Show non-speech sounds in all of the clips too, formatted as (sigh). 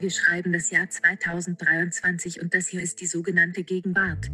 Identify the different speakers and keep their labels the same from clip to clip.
Speaker 1: Wir schreiben das Jahr 2023 und das hier ist die sogenannte Gegenwart.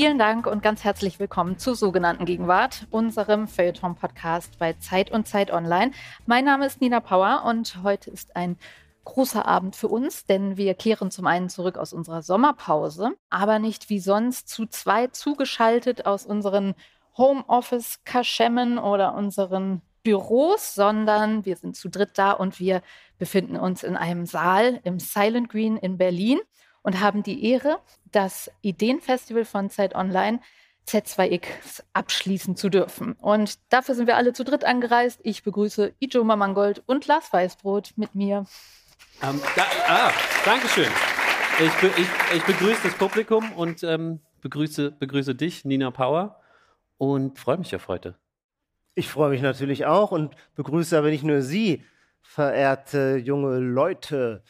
Speaker 2: Vielen Dank und ganz herzlich willkommen zur sogenannten Gegenwart, unserem Feuilleton-Podcast bei Zeit und Zeit Online. Mein Name ist Nina Power und heute ist ein großer Abend für uns, denn wir kehren zum einen zurück aus unserer Sommerpause, aber nicht wie sonst zu zweit zugeschaltet aus unseren Homeoffice-Kaschemmen oder unseren Büros, sondern wir sind zu dritt da und wir befinden uns in einem Saal im Silent Green in Berlin und haben die Ehre, das Ideenfestival von Zeit Online Z2X abschließen zu dürfen. Und dafür sind wir alle zu dritt angereist. Ich begrüße Ijoma Mangold und Lars Weißbrot mit mir.
Speaker 3: Ähm, da, ah, Dankeschön. Ich, be, ich, ich, begrüße das Publikum und ähm, begrüße, begrüße dich, Nina Power, und freue mich auf heute.
Speaker 4: Ich freue mich natürlich auch und begrüße aber nicht nur Sie, verehrte junge Leute,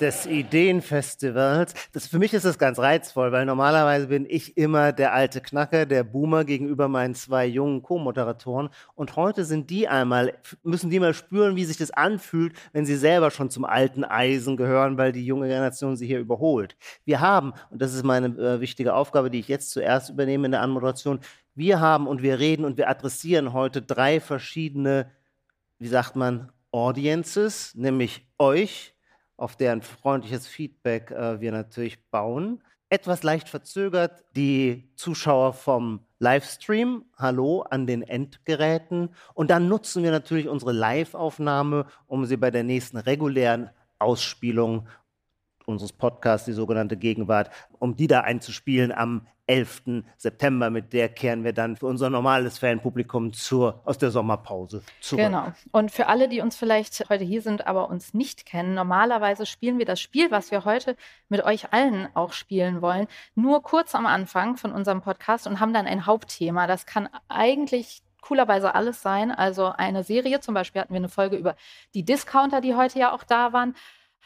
Speaker 4: des Ideenfestivals. Das, für mich ist das ganz reizvoll, weil normalerweise bin ich immer der alte Knacker, der Boomer gegenüber meinen zwei jungen Co-Moderatoren. Und heute sind die einmal, müssen die mal spüren, wie sich das anfühlt, wenn sie selber schon zum alten Eisen gehören, weil die junge Generation sie hier überholt. Wir haben, und das ist meine äh, wichtige Aufgabe, die ich jetzt zuerst übernehme in der Anmoderation, wir haben und wir reden und wir adressieren heute drei verschiedene, wie sagt man, Audiences, nämlich euch, auf deren freundliches Feedback äh, wir natürlich bauen. Etwas leicht verzögert die Zuschauer vom Livestream. Hallo an den Endgeräten. Und dann nutzen wir natürlich unsere Live-Aufnahme, um sie bei der nächsten regulären Ausspielung unseres Podcasts, die sogenannte Gegenwart, um die da einzuspielen am 11. September. Mit der kehren wir dann für unser normales Fanpublikum zur, aus der Sommerpause zurück.
Speaker 2: Genau. Und für alle, die uns vielleicht heute hier sind, aber uns nicht kennen, normalerweise spielen wir das Spiel, was wir heute mit euch allen auch spielen wollen, nur kurz am Anfang von unserem Podcast und haben dann ein Hauptthema. Das kann eigentlich coolerweise alles sein. Also eine Serie, zum Beispiel hatten wir eine Folge über die Discounter, die heute ja auch da waren.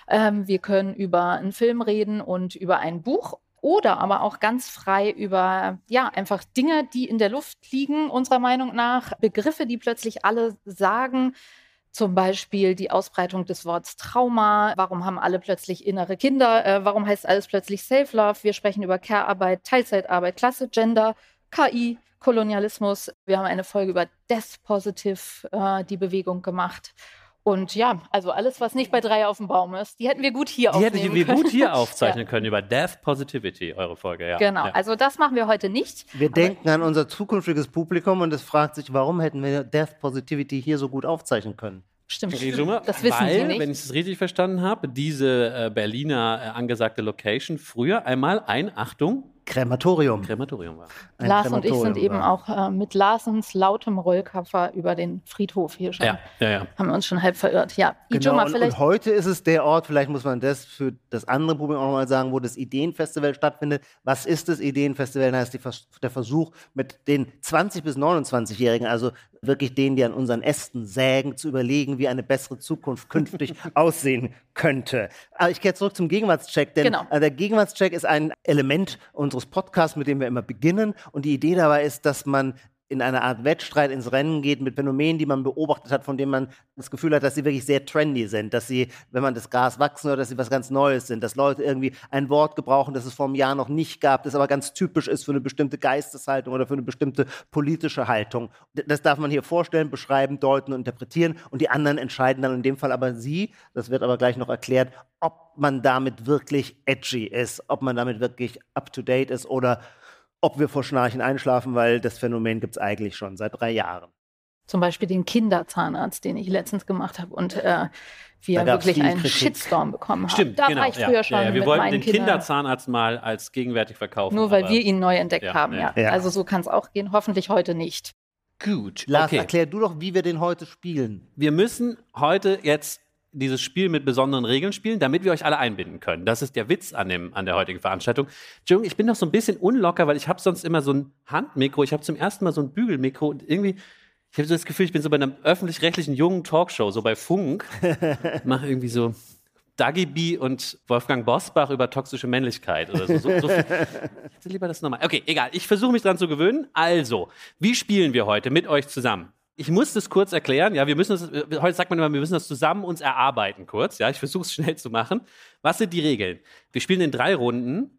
Speaker 2: Ähm, wir können über einen Film reden und über ein Buch oder aber auch ganz frei über, ja, einfach Dinge, die in der Luft liegen, unserer Meinung nach, Begriffe, die plötzlich alle sagen, zum Beispiel die Ausbreitung des Wortes Trauma. Warum haben alle plötzlich innere Kinder? Äh, warum heißt alles plötzlich Self-Love? Wir sprechen über Care-Arbeit, Teilzeitarbeit, Klasse, Gender, KI, Kolonialismus. Wir haben eine Folge über Death Positive, äh, die Bewegung gemacht. Und ja, also alles, was nicht bei drei auf dem Baum ist, die hätten wir gut hier
Speaker 3: die aufnehmen können. Die hätten wir gut hier (laughs) aufzeichnen ja. können über Death Positivity, eure Folge, ja.
Speaker 2: Genau,
Speaker 3: ja.
Speaker 2: also das machen wir heute nicht.
Speaker 4: Wir denken an unser zukünftiges Publikum und es fragt sich, warum hätten wir Death Positivity hier so gut aufzeichnen können?
Speaker 2: Stimmt,
Speaker 3: Summe, das wissen weil, die nicht. wenn ich es richtig verstanden habe, diese äh, Berliner äh, angesagte Location früher einmal ein, Achtung,
Speaker 4: Krematorium.
Speaker 3: Krematorium war.
Speaker 2: Ein Lars Krematorium und ich sind eben auch äh, mit Larsens lautem Rollkoffer über den Friedhof hier schon.
Speaker 3: Ja, ja, ja.
Speaker 2: Haben wir uns schon halb verirrt. Ja,
Speaker 4: genau, und, und, heute ist es der Ort, vielleicht muss man das für das andere Problem auch nochmal sagen, wo das Ideenfestival stattfindet. Was ist das Ideenfestival? Das heißt der Versuch, mit den 20- bis 29-Jährigen, also wirklich denen, die an unseren Ästen sägen, zu überlegen, wie eine bessere Zukunft künftig (laughs) aussehen könnte. Aber ich gehe zurück zum Gegenwartscheck, denn genau. Äh, der Gegenwartscheck ist ein Element unseres Podcasts, mit dem wir immer beginnen. Und die Idee dabei ist, dass man in einer Art Wettstreit ins Rennen geht mit Phänomenen, die man beobachtet hat, von denen man das Gefühl hat, dass sie wirklich sehr trendy sind, dass sie, wenn man das Gras wachsen hört, dass sie was ganz Neues sind, dass Leute irgendwie ein Wort gebrauchen, das es vor einem Jahr noch nicht gab, das aber ganz typisch ist für eine bestimmte Geisteshaltung oder für eine bestimmte politische Haltung. Das darf man hier vorstellen, beschreiben, deuten und interpretieren und die anderen entscheiden dann in dem Fall aber sie, das wird aber gleich noch erklärt, ob man damit wirklich edgy ist, ob man damit wirklich up-to-date ist oder ob wir vor Schnarchen einschlafen, weil das Phänomen gibt es eigentlich schon seit drei Jahren.
Speaker 2: Zum Beispiel den Kinderzahnarzt, den ich letztens gemacht habe und äh, wir wirklich einen Kritik. Shitstorm bekommen haben.
Speaker 3: Stimmt, da genau, war ich früher ja, schon. Ja, ja. Wir wollten den Kindern. Kinderzahnarzt mal als gegenwärtig verkaufen.
Speaker 2: Nur weil wir ihn neu entdeckt ja, haben, ja. Also so kann es auch gehen, hoffentlich heute nicht.
Speaker 3: Gut.
Speaker 4: Lars, okay. erklär du doch, wie wir den heute spielen.
Speaker 3: Wir müssen heute jetzt dieses Spiel mit besonderen Regeln spielen, damit wir euch alle einbinden können. Das ist der Witz an, dem, an der heutigen Veranstaltung. Entschuldigung, ich bin noch so ein bisschen unlocker, weil ich habe sonst immer so ein Handmikro. Ich habe zum ersten Mal so ein Bügelmikro und irgendwie, Ich habe so das Gefühl, ich bin so bei einer öffentlich-rechtlichen jungen Talkshow, so bei Funk. (laughs) Mache irgendwie so Dagi B und Wolfgang Bosbach über toxische Männlichkeit oder so. so, so viel. Ich hätte lieber das nochmal. Okay, egal. Ich versuche mich dran zu gewöhnen. Also, wie spielen wir heute mit euch zusammen? Ich muss das kurz erklären. Ja, wir müssen das, heute sagt man immer, wir müssen das zusammen uns erarbeiten kurz. Ja, ich versuche es (laughs) schnell zu machen. Was sind die Regeln? Wir spielen in drei Runden.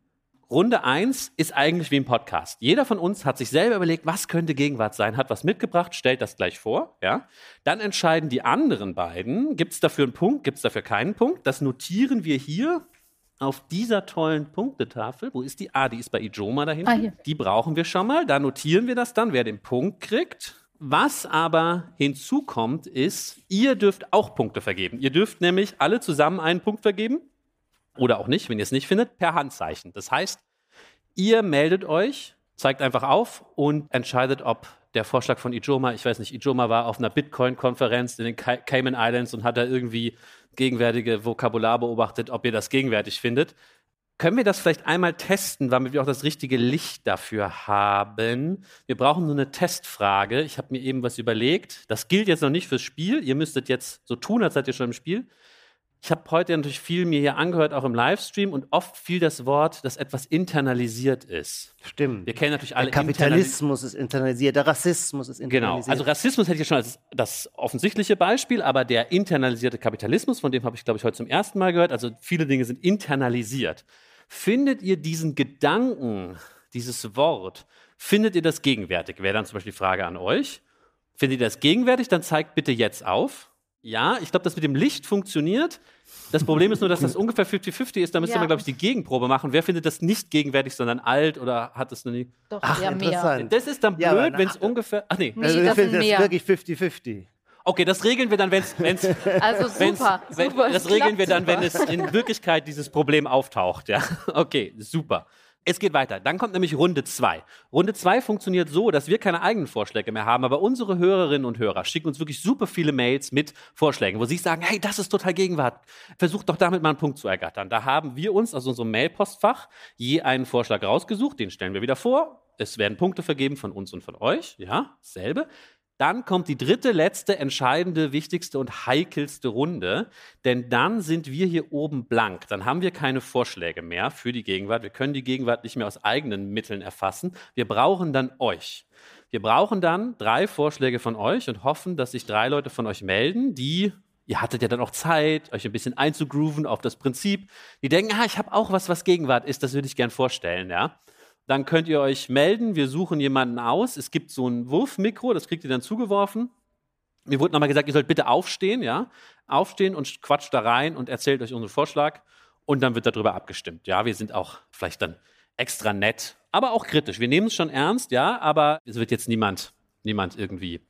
Speaker 3: Runde eins ist eigentlich wie ein Podcast. Jeder von uns hat sich selber überlegt, was könnte Gegenwart sein, hat was mitgebracht, stellt das gleich vor. Ja? Dann entscheiden die anderen beiden, gibt es dafür einen Punkt, gibt es dafür keinen Punkt. Das notieren wir hier auf dieser tollen Punktetafel. Wo ist die? Ah, die ist bei Ijoma da hinten.
Speaker 2: Ah,
Speaker 3: die brauchen wir schon mal. Da notieren wir das dann, wer den Punkt kriegt. Was aber hinzukommt, ist, ihr dürft auch Punkte vergeben. Ihr dürft nämlich alle zusammen einen Punkt vergeben oder auch nicht, wenn ihr es nicht findet, per Handzeichen. Das heißt, ihr meldet euch, zeigt einfach auf und entscheidet, ob der Vorschlag von Ijoma, ich weiß nicht, Ijoma war auf einer Bitcoin-Konferenz in den Ca- Cayman Islands und hat da irgendwie gegenwärtige Vokabular beobachtet, ob ihr das gegenwärtig findet. Können wir das vielleicht einmal testen, damit wir auch das richtige Licht dafür haben? Wir brauchen nur eine Testfrage. Ich habe mir eben was überlegt. Das gilt jetzt noch nicht fürs Spiel. Ihr müsstet jetzt so tun, als seid ihr schon im Spiel. Ich habe heute natürlich viel mir hier angehört, auch im Livestream, und oft fiel das Wort, dass etwas internalisiert ist.
Speaker 4: Stimmt.
Speaker 3: Wir kennen natürlich alle
Speaker 4: Der Kapitalismus ist internalisiert, der Rassismus ist
Speaker 3: Genau,
Speaker 4: internalisiert.
Speaker 3: also Rassismus hätte ich ja schon als das offensichtliche Beispiel, aber der internalisierte Kapitalismus, von dem habe ich, glaube ich, heute zum ersten Mal gehört, also viele Dinge sind internalisiert. Findet ihr diesen Gedanken, dieses Wort, findet ihr das gegenwärtig? Wäre dann zum Beispiel die Frage an euch. Findet ihr das gegenwärtig? Dann zeigt bitte jetzt auf. Ja, ich glaube, das mit dem Licht funktioniert. Das Problem ist nur, dass das (laughs) ungefähr 50-50 ist. Da müsste
Speaker 2: Ja.
Speaker 3: man, glaube ich, die Gegenprobe machen. Wer findet das nicht gegenwärtig, sondern alt oder hat es noch nie?
Speaker 2: Doch,
Speaker 4: Ach,
Speaker 2: eher mehr.
Speaker 4: interessant.
Speaker 3: Das ist dann
Speaker 4: Ja,
Speaker 3: blöd, wenn es ungefähr. Ach nee.
Speaker 2: Nee,
Speaker 4: also ich
Speaker 2: das
Speaker 4: finde das
Speaker 2: mehr.
Speaker 4: wirklich 50-50.
Speaker 3: Okay, das regeln wir dann, wenn es. Wenn's, (laughs)
Speaker 2: Also
Speaker 3: wenn's,
Speaker 2: super,
Speaker 3: wenn,
Speaker 2: super.
Speaker 3: das regeln wir dann, wenn
Speaker 2: super.
Speaker 3: es in Wirklichkeit dieses Problem auftaucht. Ja, (laughs) okay, super. Es geht weiter. Dann kommt nämlich Runde zwei. Runde zwei funktioniert so, dass wir keine eigenen Vorschläge mehr haben, aber unsere Hörerinnen und Hörer schicken uns wirklich super viele Mails mit Vorschlägen, wo sie sagen, hey, das ist total Gegenwart. Versucht doch damit mal einen Punkt zu ergattern. Da haben wir uns aus unserem Mailpostfach je einen Vorschlag rausgesucht, den stellen wir wieder vor. Es werden Punkte vergeben von uns und von euch. Ja, selbe. Dann kommt die dritte, letzte, entscheidende, wichtigste und heikelste Runde. Denn dann sind wir hier oben blank. Dann haben wir keine Vorschläge mehr für die Gegenwart. Wir können die Gegenwart nicht mehr aus eigenen Mitteln erfassen. Wir brauchen dann euch. Wir brauchen dann drei Vorschläge von euch und hoffen, dass sich drei Leute von euch melden, die Ihr hattet ja dann auch Zeit, euch ein bisschen einzugrooven auf das Prinzip. Die denken, ah, ich habe auch was, was Gegenwart ist, das würde ich gern vorstellen, ja. Dann könnt ihr euch melden, wir suchen jemanden aus. Es gibt so ein Wurfmikro, das kriegt ihr dann zugeworfen. Mir wurde nochmal gesagt, ihr sollt bitte aufstehen, ja. Aufstehen und quatscht da rein und erzählt euch unseren Vorschlag. Und dann wird darüber abgestimmt. Ja, wir sind auch vielleicht dann extra nett, aber auch kritisch. Wir nehmen es schon ernst, ja, aber es wird jetzt niemand, niemand irgendwie.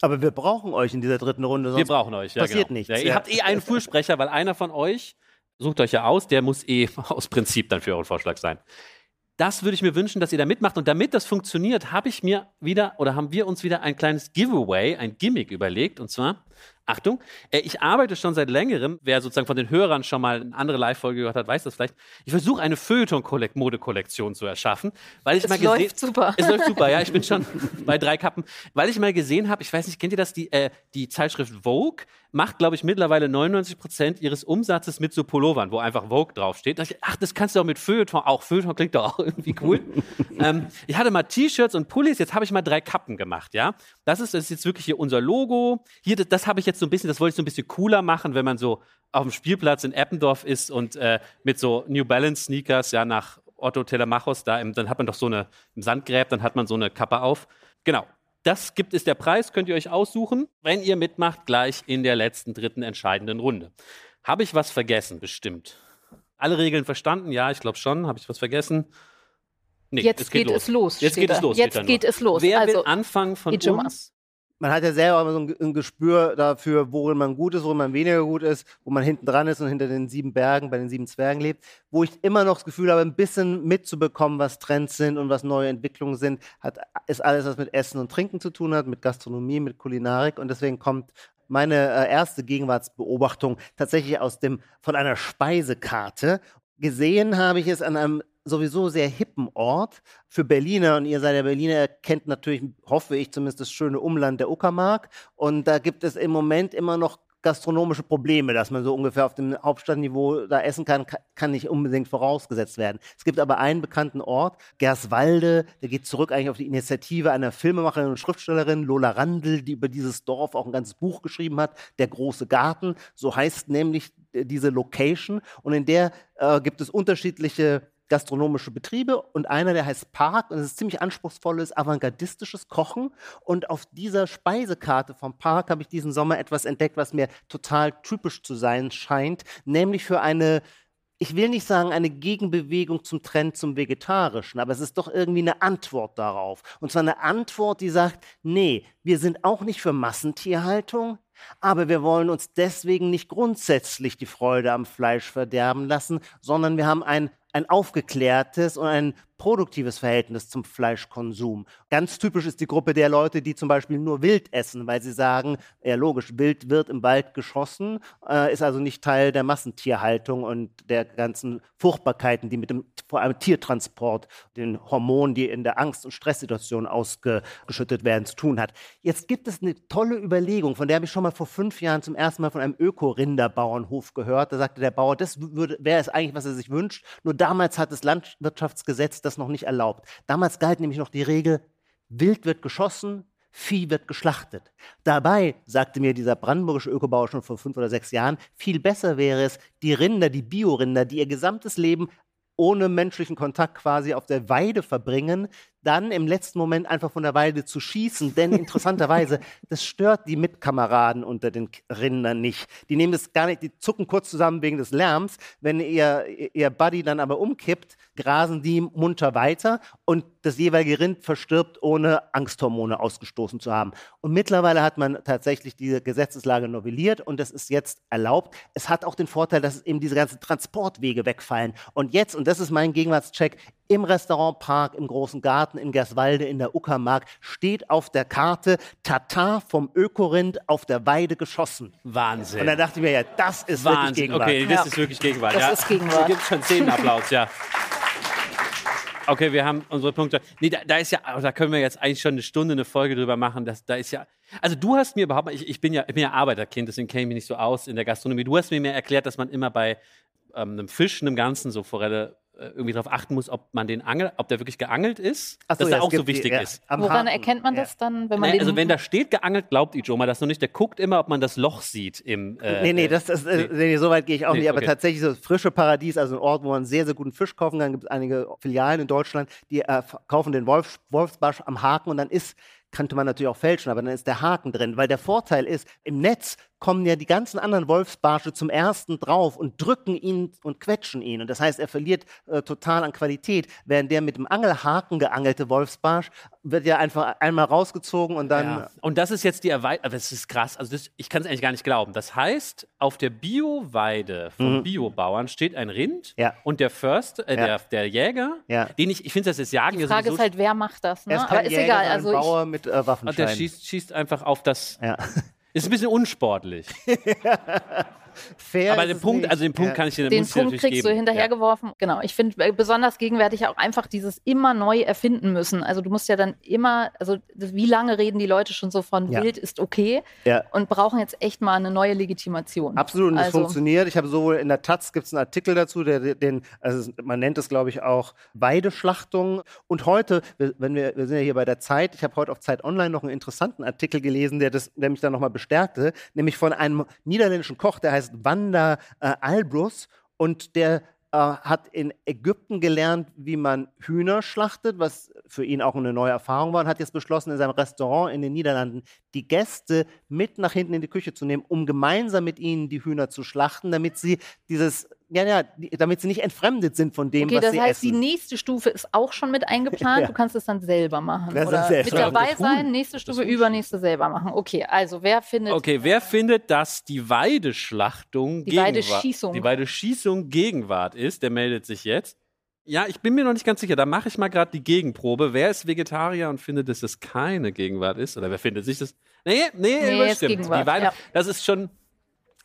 Speaker 4: Aber wir brauchen euch in dieser dritten Runde.
Speaker 3: Wir brauchen euch, ja.
Speaker 4: passiert
Speaker 3: genau.
Speaker 4: nichts,
Speaker 3: Ja, ihr
Speaker 4: ja.
Speaker 3: habt eh einen Fürsprecher, weil einer von euch, sucht euch ja aus, der muss eh (laughs) aus Prinzip dann für euren Vorschlag sein. Das würde ich mir wünschen, dass ihr da mitmacht. Und damit das funktioniert, habe ich mir wieder oder haben wir uns wieder ein kleines Giveaway, ein Gimmick überlegt. Und zwar, Achtung, äh, ich arbeite schon seit längerem, wer sozusagen von den Hörern schon mal eine andere Live-Folge gehört hat, weiß das vielleicht. Ich versuche eine Feuilleton-Modekollektion zu erschaffen, weil ich
Speaker 2: Es
Speaker 3: mal gesehen
Speaker 2: läuft super.
Speaker 3: Es läuft super, ja. Ich bin (laughs) schon bei drei Kappen, weil ich mal gesehen habe, ich weiß nicht, kennt ihr das? Die, äh, die Zeitschrift Vogue macht, glaube ich, mittlerweile 99 Prozent ihres Umsatzes mit so Pullovern, wo einfach Vogue draufsteht. Da ich, ach, das kannst du auch mit Feuilleton auch. Feuilleton klingt doch auch (laughs) irgendwie cool. (laughs) ähm, ich hatte mal T-Shirts und Pullis, jetzt habe ich mal drei Kappen gemacht, ja. Das ist, das ist jetzt wirklich hier unser Logo. Hier, das, das habe ich jetzt so ein bisschen, das wollte ich so ein bisschen cooler machen, wenn man so auf dem Spielplatz in Eppendorf ist und äh, mit so New Balance Sneakers, ja, nach Otto Telemachos, da im, dann hat man doch so eine, im Sandgräb, dann hat man so eine Kappe auf. Genau. Das gibt es der Preis, könnt ihr euch aussuchen, wenn ihr mitmacht, gleich in der letzten, dritten, entscheidenden Runde. Habe ich was vergessen? Bestimmt. Alle Regeln verstanden? Ja, ich glaube schon. Habe ich was vergessen? Nee,
Speaker 2: Jetzt
Speaker 3: es geht,
Speaker 2: geht es los,
Speaker 3: Jetzt geht
Speaker 2: da.
Speaker 3: es los.
Speaker 2: Jetzt geht
Speaker 3: nur.
Speaker 2: es los.
Speaker 3: Wer
Speaker 2: Also,
Speaker 3: will anfangen von
Speaker 2: Ijoma.
Speaker 3: uns?
Speaker 4: Man hat ja selber immer so ein, ein Gespür dafür, worin man gut ist, worin man weniger gut ist, wo man hinten dran ist und hinter den sieben Bergen bei den sieben Zwergen lebt. Wo ich immer noch das Gefühl habe, ein bisschen mitzubekommen, was Trends sind und was neue Entwicklungen sind, hat, ist alles, was mit Essen und Trinken zu tun hat, mit Gastronomie, mit Kulinarik. Und deswegen kommt meine äh, erste Gegenwartsbeobachtung tatsächlich aus dem, von einer Speisekarte. Gesehen habe ich es an einem sowieso sehr hippen Ort für Berliner. Und ihr seid ja Berliner, kennt natürlich, hoffe ich zumindest, das schöne Umland der Uckermark. Und da gibt es im Moment immer noch gastronomische Probleme, dass man so ungefähr auf dem Hauptstadtniveau da essen kann, kann nicht unbedingt vorausgesetzt werden. Es gibt aber einen bekannten Ort, Gerswalde, der geht zurück eigentlich auf die Initiative einer Filmemacherin und Schriftstellerin, Lola Randl, die über dieses Dorf auch ein ganzes Buch geschrieben hat, Der große Garten, so heißt nämlich diese Location. Und in der äh, gibt es unterschiedliche gastronomische Betriebe und einer, der heißt Park und es ist ziemlich anspruchsvolles, avantgardistisches Kochen. Und auf dieser Speisekarte vom Park habe ich diesen Sommer etwas entdeckt, was mir total typisch zu sein scheint, nämlich für eine ich will nicht sagen eine Gegenbewegung zum Trend zum Vegetarischen, aber es ist doch irgendwie eine Antwort darauf. Und zwar eine Antwort, die sagt, nee, wir sind auch nicht für Massentierhaltung, aber wir wollen uns deswegen nicht grundsätzlich die Freude am Fleisch verderben lassen, sondern wir haben ein ein aufgeklärtes und ein produktives Verhältnis zum Fleischkonsum. Ganz typisch ist die Gruppe der Leute, die zum Beispiel nur Wild essen, weil sie sagen, ja logisch, Wild wird im Wald geschossen, äh, ist also nicht Teil der Massentierhaltung und der ganzen Furchtbarkeiten, die mit dem vor allem Tiertransport, den Hormonen, die in der Angst- und Stresssituation ausgeschüttet werden, zu tun hat. Jetzt gibt es eine tolle Überlegung, von der habe ich schon mal vor fünf Jahren zum ersten Mal von einem Öko-Rinderbauernhof gehört. Da sagte der Bauer, das wäre es eigentlich, was er sich wünscht. Nur damals hat das Landwirtschaftsgesetz das noch nicht erlaubt. Damals galt nämlich noch die Regel, Wild wird geschossen, Vieh wird geschlachtet. Dabei, sagte mir dieser brandenburgische Ökobauer schon vor fünf oder sechs Jahren, viel besser wäre es, die Rinder, die Biorinder, die ihr gesamtes Leben ohne menschlichen Kontakt quasi auf der Weide verbringen, dann im letzten Moment einfach von der Weide zu schießen. Denn interessanterweise, (laughs) das stört die Mitkameraden unter den Rindern nicht. Die nehmen das gar nicht, die zucken kurz zusammen wegen des Lärms. Wenn ihr, ihr Buddy dann aber umkippt, grasen die munter weiter und das jeweilige Rind verstirbt, ohne Angsthormone ausgestoßen zu haben. Und mittlerweile hat man tatsächlich diese Gesetzeslage novelliert und das ist jetzt erlaubt. Es hat auch den Vorteil, dass eben diese ganzen Transportwege wegfallen. Und jetzt, und das ist mein Gegenwartscheck, im Restaurantpark, im großen Garten in Gerswalde in der Uckermark steht auf der Karte Tatar vom Ökorind auf der Weide geschossen.
Speaker 3: Wahnsinn.
Speaker 4: Und da dachte ich mir, ja, das ist
Speaker 3: Wahnsinn.
Speaker 4: wirklich Gegenwart.
Speaker 3: Okay, das
Speaker 2: Ja.
Speaker 3: ist wirklich Gegenwart.
Speaker 2: Das
Speaker 3: ja.
Speaker 2: ist Gegenwart.
Speaker 3: Da gibt schon zehn Applaus, ja. Okay, wir haben unsere Punkte. Nee, da, da ist ja, da können wir jetzt eigentlich schon eine Stunde eine Folge drüber machen. Das, da ist ja, also du hast mir überhaupt, ich, ich bin ja, ich bin ja Arbeiterkind, deswegen kenne ich mich nicht so aus in der Gastronomie. Du hast mir mehr erklärt, dass man immer bei ähm, einem Fisch, einem Ganzen, so Forelle, irgendwie darauf achten muss, ob man den angelt, ob der wirklich geangelt ist,
Speaker 4: so,
Speaker 3: dass
Speaker 4: ja,
Speaker 3: der auch so
Speaker 4: gibt die-
Speaker 3: wichtig
Speaker 4: ja,
Speaker 3: ist.
Speaker 2: Woran
Speaker 4: Haken.
Speaker 2: erkennt man
Speaker 4: Ja.
Speaker 2: das dann, wenn man
Speaker 3: Nee,
Speaker 2: den
Speaker 3: also wenn da steht geangelt, glaubt Ijoma das noch nicht. Der guckt immer, ob man das Loch sieht im. Äh,
Speaker 4: Nee, nee,
Speaker 3: äh,
Speaker 4: das, das, äh, nee, so weit gehe ich auch
Speaker 3: Nee,
Speaker 4: nicht. Aber
Speaker 3: okay.
Speaker 4: tatsächlich so das frische Paradies, also ein Ort, wo man sehr, sehr guten Fisch kaufen kann. Gibt es einige Filialen in Deutschland, die äh, kaufen den Wolf, Wolfsbarsch am Haken und dann ist, könnte man natürlich auch fälschen, aber dann ist der Haken drin. Weil der Vorteil ist, im Netz kommen ja die ganzen anderen Wolfsbarsche zum ersten drauf und drücken ihn und quetschen ihn. Und das heißt, er verliert äh, total an Qualität. Während der mit dem Angelhaken geangelte Wolfsbarsch wird ja einfach einmal rausgezogen und dann.
Speaker 3: Ja. Und das ist jetzt die Erweiterung. Das ist krass. Also das, ich kann es eigentlich gar nicht glauben. Das heißt, auf der Bio-Weide vom Biobauern steht ein Rind
Speaker 4: Mhm. Ja.
Speaker 3: und der Först, äh,
Speaker 4: Ja.
Speaker 3: der, der Jäger,
Speaker 4: Ja.
Speaker 3: den ich, ich finde das jetzt Jagen
Speaker 2: Die Frage ist halt, wer macht das? Ne?
Speaker 4: Er ist
Speaker 2: Aber ist
Speaker 4: Jäger,
Speaker 2: egal. Also
Speaker 4: ein
Speaker 2: ich,
Speaker 4: Bauer mit äh,
Speaker 3: Und
Speaker 4: Waffenschein.
Speaker 3: der schießt, schießt einfach auf das. Ist ein bisschen unsportlich. (laughs)
Speaker 4: Fair
Speaker 3: Aber den Punkt,
Speaker 4: nicht.
Speaker 3: also den Punkt
Speaker 4: Ja.
Speaker 3: kann ich dir
Speaker 2: den Punkt kriegst du hinterhergeworfen. Genau. Ich finde äh, besonders gegenwärtig auch einfach dieses immer neu erfinden müssen. Also du musst ja dann immer, also das, wie lange reden die Leute schon so von
Speaker 4: Ja.
Speaker 2: Wild ist okay
Speaker 4: Ja.
Speaker 2: und brauchen jetzt echt mal eine neue Legitimation.
Speaker 4: Absolut, und das
Speaker 2: Also-
Speaker 4: funktioniert. Ich habe sowohl in der Taz gibt es einen Artikel dazu, der den, also man nennt es, glaube ich, auch Weideschlachtung. Und heute, wir- wenn wir, wir sind ja hier bei der Zeit, ich habe heute auf Zeit Online noch einen interessanten Artikel gelesen, der, das, der mich dann nochmal bestärkte, nämlich von einem niederländischen Koch, der heißt Wanda äh, Albrus. Und der äh, hat in Ägypten gelernt, wie man Hühner schlachtet, was für ihn auch eine neue Erfahrung war und hat jetzt beschlossen, in seinem Restaurant in den Niederlanden die Gäste mit nach hinten in die Küche zu nehmen, um gemeinsam mit ihnen die Hühner zu schlachten, damit sie dieses, ja, ja, die, damit sie nicht entfremdet sind von dem,
Speaker 2: Okay,
Speaker 4: was
Speaker 2: das
Speaker 4: sie
Speaker 2: heißt, die
Speaker 4: essen.
Speaker 2: nächste Stufe ist auch schon mit eingeplant. (laughs)
Speaker 4: Ja.
Speaker 2: Du kannst es dann selber machen.
Speaker 4: Das ist
Speaker 2: Oder mit
Speaker 4: Das
Speaker 2: dabei sein, nächste Stufe, übernächste selber machen. Okay, also wer findet
Speaker 3: Okay, wer findet, dass die Weideschlachtung
Speaker 2: Die
Speaker 3: Gegenwart,
Speaker 2: Weideschießung.
Speaker 3: die Weideschießung Gegenwart ist? Der meldet sich jetzt. Ja, ich bin mir noch nicht ganz sicher. Da mache ich mal gerade die Gegenprobe. Wer ist Vegetarier und findet, dass das keine Gegenwart ist? Oder wer findet sich das? Nee, nee,
Speaker 2: Nee, ist
Speaker 3: überstimmt.
Speaker 2: Gegenwart,
Speaker 3: Die Weide,
Speaker 2: ja.
Speaker 3: Das ist schon.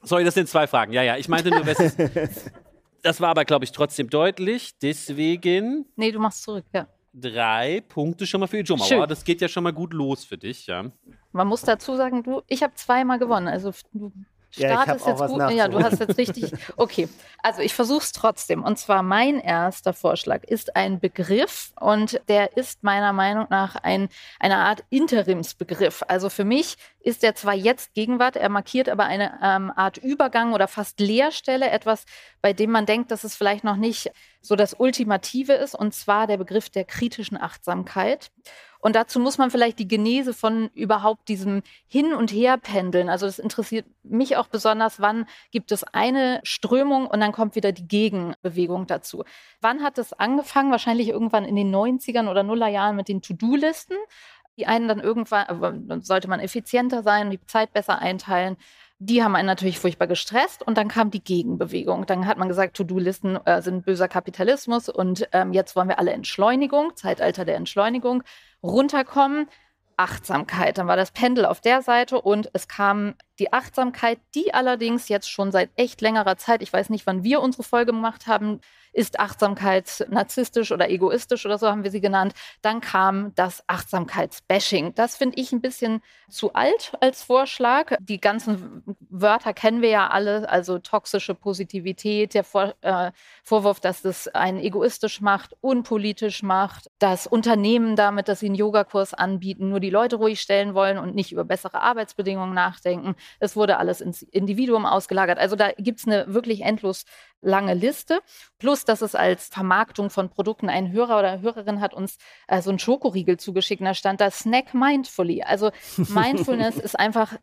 Speaker 3: Sorry, das sind zwei Fragen. Ja, ja. Ich meinte nur, (laughs) Das war aber, glaube ich, trotzdem deutlich. Deswegen
Speaker 2: Nee, du machst zurück, ja.
Speaker 3: drei Punkte schon mal für Ijoma.
Speaker 2: Schön.
Speaker 3: Wow, das geht ja schon mal gut los für dich, ja.
Speaker 2: Man muss dazu sagen, du, ich habe zweimal gewonnen. Also du
Speaker 4: Ja, ich hab
Speaker 2: startest
Speaker 4: auch
Speaker 2: jetzt gut. Ja, du hast jetzt richtig. (laughs) Okay, also ich versuche es trotzdem. Und zwar mein erster Vorschlag ist ein Begriff und der ist meiner Meinung nach ein, eine Art Interimsbegriff. Also für mich ist er zwar jetzt Gegenwart, er markiert aber eine ähm, Art Übergang oder fast Leerstelle, etwas, bei dem man denkt, dass es vielleicht noch nicht so das Ultimative ist, und zwar der Begriff der kritischen Achtsamkeit. Und dazu muss man vielleicht die Genese von überhaupt diesem Hin- und Herpendeln. Also das interessiert mich auch besonders, wann gibt es eine Strömung und dann kommt wieder die Gegenbewegung dazu. Wann hat es angefangen? Wahrscheinlich irgendwann in den 90ern oder Nullerjahren mit den To-Do-Listen. Die einen dann irgendwann, dann sollte man effizienter sein, die Zeit besser einteilen. Die haben einen natürlich furchtbar gestresst und dann kam die Gegenbewegung. Dann hat man gesagt, To-Do-Listen äh, sind böser Kapitalismus und ähm, jetzt wollen wir alle Entschleunigung, Zeitalter der Entschleunigung, runterkommen. Achtsamkeit. Dann war das Pendel auf der Seite und es kam die Achtsamkeit, die allerdings jetzt schon seit echt längerer Zeit, ich weiß nicht, wann wir unsere Folge gemacht haben, ist Achtsamkeit narzisstisch oder egoistisch oder so haben wir sie genannt. Dann kam das Achtsamkeitsbashing. Das finde ich ein bisschen zu alt als Vorschlag. Die ganzen Wörter kennen wir ja alle, also toxische Positivität, der Vor äh, Vorwurf, dass das einen egoistisch macht, unpolitisch macht, dass Unternehmen damit, dass sie einen Yogakurs anbieten, nur die Leute ruhig stellen wollen und nicht über bessere Arbeitsbedingungen nachdenken. Es wurde alles ins Individuum ausgelagert. Also da gibt es eine wirklich endlos lange Liste. Plus, dass es als Vermarktung von Produkten ein Hörer oder Hörerin hat uns äh, so einen Schokoriegel zugeschickt. Da stand da Snack Mindfully. Also (laughs) Mindfulness ist einfach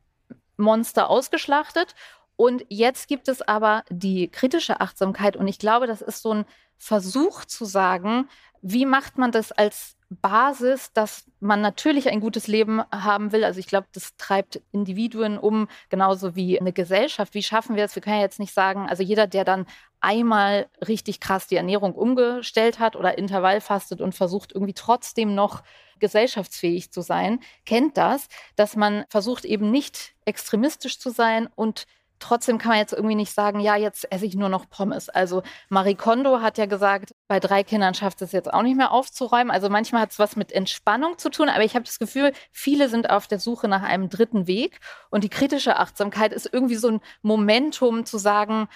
Speaker 2: Monster ausgeschlachtet. Und jetzt gibt es aber die kritische Achtsamkeit. Und ich glaube, das ist so ein Versuch zu sagen, wie macht man das als Basis, dass man natürlich ein gutes Leben haben will. Also ich glaube, das treibt Individuen um, genauso wie eine Gesellschaft. Wie schaffen wir es? Wir können ja jetzt nicht sagen, also jeder, der dann einmal richtig krass die Ernährung umgestellt hat oder Intervall fastet und versucht irgendwie trotzdem noch gesellschaftsfähig zu sein, kennt das, dass man versucht eben nicht extremistisch zu sein und Trotzdem kann man jetzt irgendwie nicht sagen, ja, jetzt esse ich nur noch Pommes. Also Marie Kondo hat ja gesagt, bei drei Kindern schafft es jetzt auch nicht mehr aufzuräumen. Also manchmal hat es was mit Entspannung zu tun, aber ich habe das Gefühl, viele sind auf der Suche nach einem dritten Weg. Und die kritische Achtsamkeit ist irgendwie so ein Momentum zu sagen,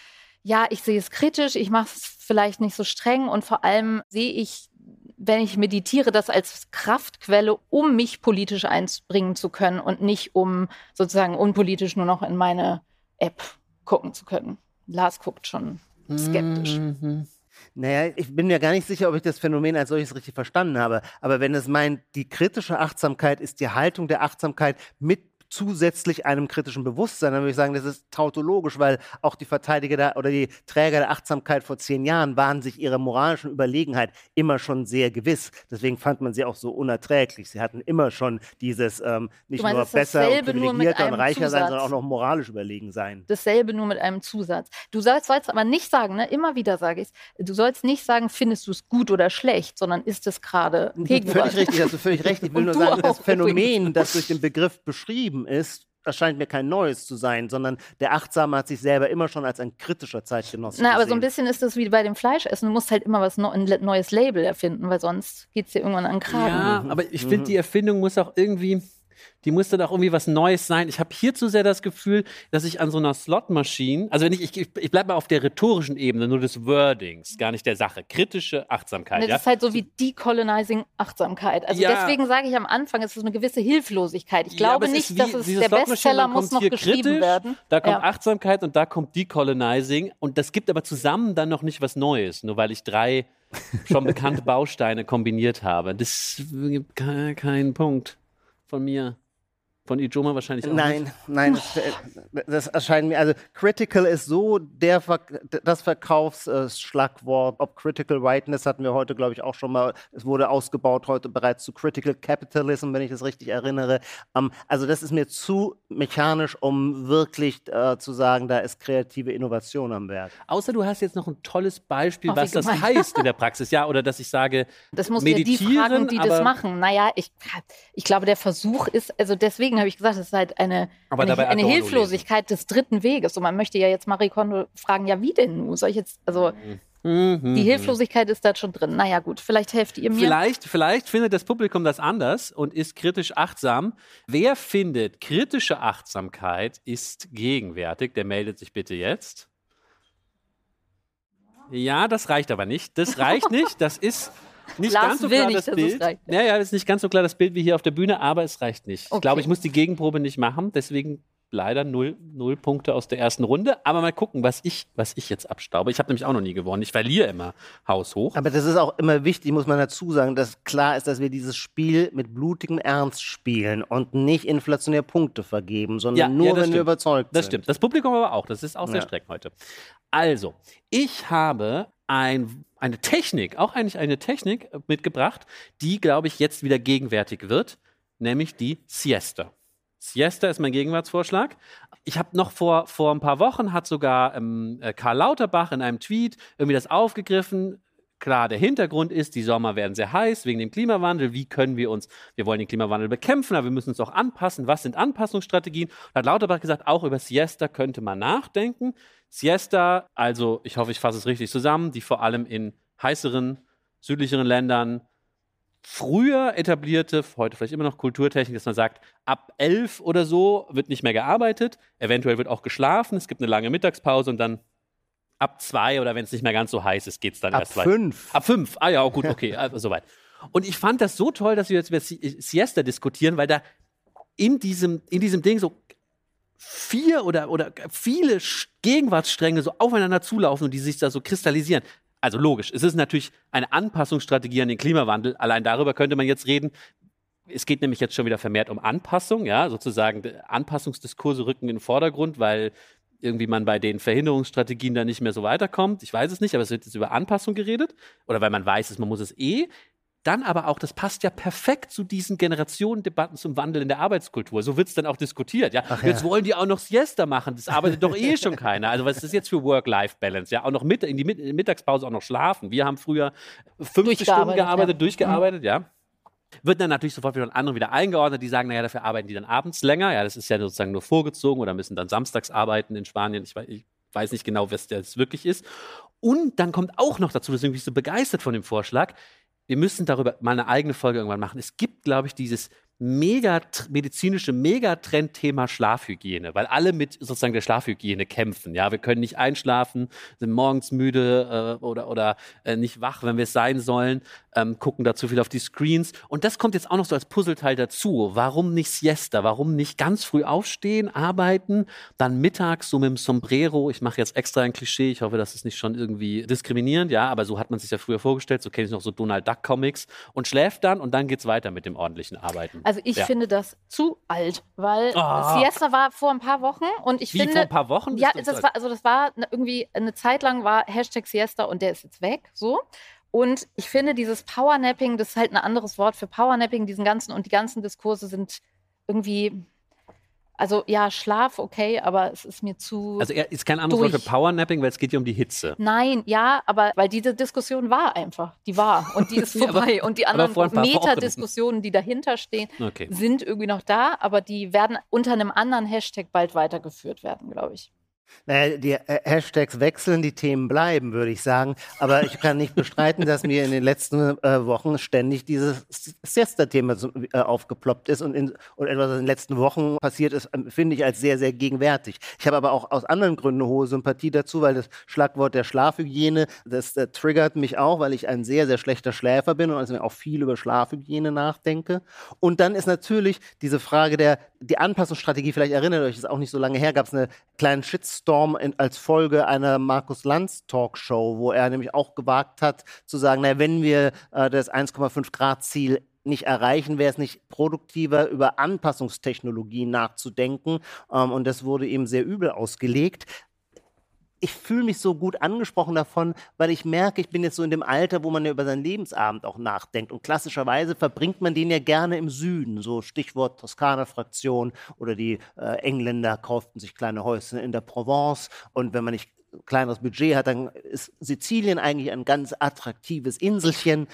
Speaker 2: ja, ich sehe es kritisch, ich mache es vielleicht nicht so streng und vor allem sehe ich wenn ich meditiere, das als Kraftquelle, um mich politisch einbringen zu können und nicht um sozusagen unpolitisch nur noch in meine App gucken zu können. Lars guckt schon skeptisch.
Speaker 3: Mhm.
Speaker 4: Naja, ich bin mir gar nicht sicher, ob ich das Phänomen als solches richtig verstanden habe. Aber wenn es meint, die kritische Achtsamkeit ist die Haltung der Achtsamkeit mit zusätzlich einem kritischen Bewusstsein, dann würde ich sagen, das ist tautologisch, weil auch die Verteidiger der, oder die Träger der Achtsamkeit vor zehn Jahren waren sich ihrer moralischen Überlegenheit immer schon sehr gewiss. Deswegen fand man sie auch so unerträglich. Sie hatten immer schon dieses ähm, nicht
Speaker 2: meinst,
Speaker 4: nur
Speaker 2: es
Speaker 4: besser und
Speaker 2: nur
Speaker 4: privilegierter und reicher sein,
Speaker 2: Zusatz.
Speaker 4: sondern auch noch moralisch überlegen sein.
Speaker 2: Dasselbe nur mit einem Zusatz. Du sollst, sollst aber nicht sagen, ne, immer wieder sage ich du sollst nicht sagen, findest du es gut oder schlecht, sondern ist es gerade Gegenwart.
Speaker 4: Völlig richtig, hast du völlig recht. Ich (laughs) will nur sagen, das
Speaker 2: auch
Speaker 4: Phänomen, das durch den Begriff beschrieben ist, erscheint mir kein neues zu sein, sondern der Achtsame hat sich selber immer schon als ein kritischer Zeitgenosse
Speaker 2: Na, aber so ein bisschen ist das wie bei dem Fleischessen. Du musst halt immer was ein neues Label erfinden, weil sonst geht es dir irgendwann an den Kragen.
Speaker 3: Ja, aber ich finde, die Erfindung muss auch irgendwie, die muss dann auch irgendwie was Neues sein. Ich habe hier zu sehr das Gefühl, dass ich an so einer Slot-Maschine, also wenn ich, ich, ich bleibe mal auf der rhetorischen Ebene, nur des Wordings, gar nicht der Sache. Kritische Achtsamkeit.
Speaker 2: Ne,
Speaker 3: ja?
Speaker 2: das ist halt so wie Decolonizing Achtsamkeit. Also
Speaker 3: Ja.
Speaker 2: deswegen sage ich am Anfang, es ist eine gewisse Hilflosigkeit. Ich
Speaker 3: Ja,
Speaker 2: glaube
Speaker 3: es
Speaker 2: nicht,
Speaker 3: ist
Speaker 2: dass
Speaker 3: wie
Speaker 2: es der Bestseller muss noch
Speaker 3: hier
Speaker 2: geschrieben
Speaker 3: kritisch,
Speaker 2: werden.
Speaker 3: Da kommt
Speaker 2: Ja.
Speaker 3: Achtsamkeit und da kommt Decolonizing und das gibt aber zusammen dann noch nicht was Neues, nur weil ich drei schon bekannte (laughs) Bausteine kombiniert habe. Das gibt ke- keinen Punkt von mir. Von Ijoma wahrscheinlich auch
Speaker 4: Nein,
Speaker 3: nicht.
Speaker 4: nein, das, das erscheint mir, also critical ist so der Ver das Verkaufsschlagwort. Ob Critical Whiteness hatten wir heute, glaube ich, auch schon mal. Es wurde ausgebaut heute bereits zu Critical Capitalism, wenn ich das richtig erinnere. Ähm, also das ist mir zu mechanisch, um wirklich äh, zu sagen, da ist kreative Innovation am Werk.
Speaker 3: Außer du hast jetzt noch ein tolles Beispiel,
Speaker 2: Ach,
Speaker 3: was das
Speaker 2: gemein.
Speaker 3: heißt in der Praxis. Ja, oder dass ich sage,
Speaker 2: Das muss ja die fragen, die das machen. Naja, ich, ich glaube, der Versuch ist, also deswegen deswegen habe ich gesagt, es ist halt eine, eine, eine Hilflosigkeit des dritten Weges. Und man möchte ja jetzt Marie Kondo fragen, ja, wie denn nun? Soll ich jetzt, also
Speaker 3: Mhm.
Speaker 2: die Hilflosigkeit ist da schon drin. Naja, gut, vielleicht helft ihr mir.
Speaker 3: Vielleicht, vielleicht findet das Publikum das anders und ist kritisch achtsam. Wer findet, kritische Achtsamkeit ist gegenwärtig, der meldet sich bitte jetzt. Ja, das reicht aber nicht. Das reicht (laughs) nicht. Das ist nicht
Speaker 2: Lars
Speaker 3: ganz so
Speaker 2: will
Speaker 3: klar
Speaker 2: nicht,
Speaker 3: das Bild. Ja, ja, das ist nicht ganz so klar das Bild wie hier auf der Bühne, aber es reicht nicht. Ich
Speaker 2: Okay.
Speaker 3: glaube, ich muss die Gegenprobe nicht machen, deswegen leider null, null Punkte aus der ersten Runde. Aber mal gucken, was ich, was ich jetzt abstaube. Ich habe nämlich auch noch nie gewonnen. Ich verliere immer haushoch.
Speaker 4: Aber das ist auch immer wichtig, muss man dazu sagen, dass klar ist, dass wir dieses Spiel mit blutigem Ernst spielen und nicht inflationär Punkte vergeben, sondern
Speaker 3: Ja,
Speaker 4: nur,
Speaker 3: ja, das
Speaker 4: wenn wir
Speaker 3: stimmt.
Speaker 4: überzeugt
Speaker 3: Das
Speaker 4: sind.
Speaker 3: stimmt. Das Publikum aber auch. Das ist auch sehr
Speaker 4: Ja.
Speaker 3: streng heute. Also, ich habe ein, eine Technik, auch eigentlich eine Technik äh, mitgebracht, die, glaube ich, jetzt wieder gegenwärtig wird, nämlich die Siesta. Siesta ist mein Gegenwartsvorschlag. Ich habe noch vor, vor ein paar Wochen hat sogar ähm, äh, Karl Lauterbach in einem Tweet irgendwie das aufgegriffen. Klar, der Hintergrund ist, die Sommer werden sehr heiß wegen dem Klimawandel. Wie können wir uns, wir wollen den Klimawandel bekämpfen, aber wir müssen uns auch anpassen. Was sind Anpassungsstrategien? Da hat Lauterbach gesagt, auch über Siesta könnte man nachdenken. Siesta, also ich hoffe, ich fasse es richtig zusammen, die vor allem in heißeren, südlicheren Ländern früher etablierte, heute vielleicht immer noch Kulturtechnik, dass man sagt, ab elf oder so wird nicht mehr gearbeitet, eventuell wird auch geschlafen, es gibt eine lange Mittagspause und dann ab zwei oder wenn es nicht mehr ganz so heiß ist, geht es dann
Speaker 4: Ab
Speaker 3: erst weiter.
Speaker 4: fünf.
Speaker 3: Ab fünf. Ah ja, gut, okay, also soweit. Und ich fand das so toll, dass wir jetzt über Si- Siesta diskutieren, weil da in diesem, in diesem Ding so vier oder, oder viele Gegenwartsstränge so aufeinander zulaufen und die sich da so kristallisieren. Also logisch, es ist natürlich eine Anpassungsstrategie an den Klimawandel. Allein darüber könnte man jetzt reden. Es geht nämlich jetzt schon wieder vermehrt um Anpassung, ja, sozusagen Anpassungsdiskurse rücken in den Vordergrund, weil irgendwie man bei den Verhinderungsstrategien da nicht mehr so weiterkommt. Ich weiß es nicht, aber es wird jetzt über Anpassung geredet. Oder weil man weiß, dass man muss es eh. Dann aber auch, das passt ja perfekt zu diesen Generationendebatten zum Wandel in der Arbeitskultur. So wird es dann auch diskutiert. Ja?
Speaker 4: Ach
Speaker 3: Jetzt
Speaker 4: ja.
Speaker 3: wollen die auch noch Siesta machen. Das arbeitet doch eh schon keiner. Also was ist das jetzt für Work-Life-Balance? Ja, auch noch mit, in die Mit Mittagspause auch noch schlafen. Wir haben früher 50 Stunden gearbeitet,
Speaker 2: ja.
Speaker 3: durchgearbeitet, ja. Wird dann natürlich sofort wieder von anderen wieder eingeordnet, die sagen, naja, dafür arbeiten die dann abends länger. Ja, das ist ja sozusagen nur vorgezogen oder müssen dann samstags arbeiten in Spanien. Ich weiß, ich weiß nicht genau, was das wirklich ist. Und dann kommt auch noch dazu, deswegen bin ich so begeistert von dem Vorschlag, wir müssen darüber mal eine eigene Folge irgendwann machen. Es gibt, glaube ich, dieses mega medizinische Megatrendthema Schlafhygiene, weil alle mit sozusagen der Schlafhygiene kämpfen. Ja, wir können nicht einschlafen, sind morgens müde äh, oder, oder äh, nicht wach, wenn wir es sein sollen, ähm, gucken da zu viel auf die Screens. Und das kommt jetzt auch noch so als Puzzleteil dazu. Warum nicht Siesta? Warum nicht ganz früh aufstehen, arbeiten, dann mittags so mit dem Sombrero? Ich mache jetzt extra ein Klischee. Ich hoffe, das ist nicht schon irgendwie diskriminierend, ja, aber so hat man sich ja früher vorgestellt. So kenne ich noch so Donald Duck Comics und schläft dann und dann geht's weiter mit dem ordentlichen Arbeiten.
Speaker 2: Also ich
Speaker 3: Ja.
Speaker 2: finde das zu alt, weil
Speaker 3: Ah.
Speaker 2: Siesta war vor ein paar Wochen und ich
Speaker 3: Wie
Speaker 2: finde
Speaker 3: vor ein paar Wochen?
Speaker 2: Ja, das
Speaker 3: so
Speaker 2: war, also das war ne- irgendwie eine Zeit lang war Hashtag Siesta und der ist jetzt weg, so. Und ich finde dieses Powernapping, das ist halt ein anderes Wort für Powernapping, diesen ganzen und die ganzen Diskurse sind irgendwie, also ja, Schlaf, okay, aber es ist mir zu.
Speaker 3: Also er ist kein anderes Wort für Powernapping, weil es geht ja um die Hitze.
Speaker 2: Nein, ja, aber weil diese Diskussion war einfach, die war und die ist (laughs)
Speaker 3: Ja, aber-
Speaker 2: vorbei und die anderen. Metadiskussionen, die dahinter stehen,
Speaker 3: Okay.
Speaker 2: sind irgendwie noch da, aber die werden unter einem anderen Hashtag bald weitergeführt werden, glaube ich.
Speaker 4: Naja, die äh, Hashtags wechseln, die Themen bleiben, würde ich sagen. Aber ich kann nicht bestreiten, dass mir in den letzten äh, Wochen ständig dieses Siesta-Thema äh, aufgeploppt ist und, in, und etwas, was in den letzten Wochen passiert ist, ähm, finde ich als sehr, sehr gegenwärtig. Ich habe aber auch aus anderen Gründen hohe Sympathie dazu, weil das Schlagwort der Schlafhygiene, das äh, triggert mich auch, weil ich ein sehr, sehr schlechter Schläfer bin und also auch viel über Schlafhygiene nachdenke. Und dann ist natürlich diese Frage der die Anpassungsstrategie, vielleicht erinnert euch, ist auch nicht so lange her, gab es einen kleinen Shitstorm in, als Folge einer Markus Lanz Talkshow, wo er nämlich auch gewagt hat zu sagen, na, wenn wir äh, das 1,5 Grad Ziel nicht erreichen, wäre es nicht produktiver, über Anpassungstechnologien nachzudenken. Ähm, und das wurde ihm sehr übel ausgelegt ich fühle mich so gut angesprochen davon, weil ich merke, ich bin jetzt so in dem Alter, wo man ja über seinen Lebensabend auch nachdenkt. Und klassischerweise verbringt man den ja gerne im Süden. So Stichwort Toskana-Fraktion oder die äh, Engländer kauften sich kleine Häuschen in der Provence. Und wenn man nicht kleineres Budget hat, dann ist Sizilien eigentlich ein ganz attraktives Inselchen.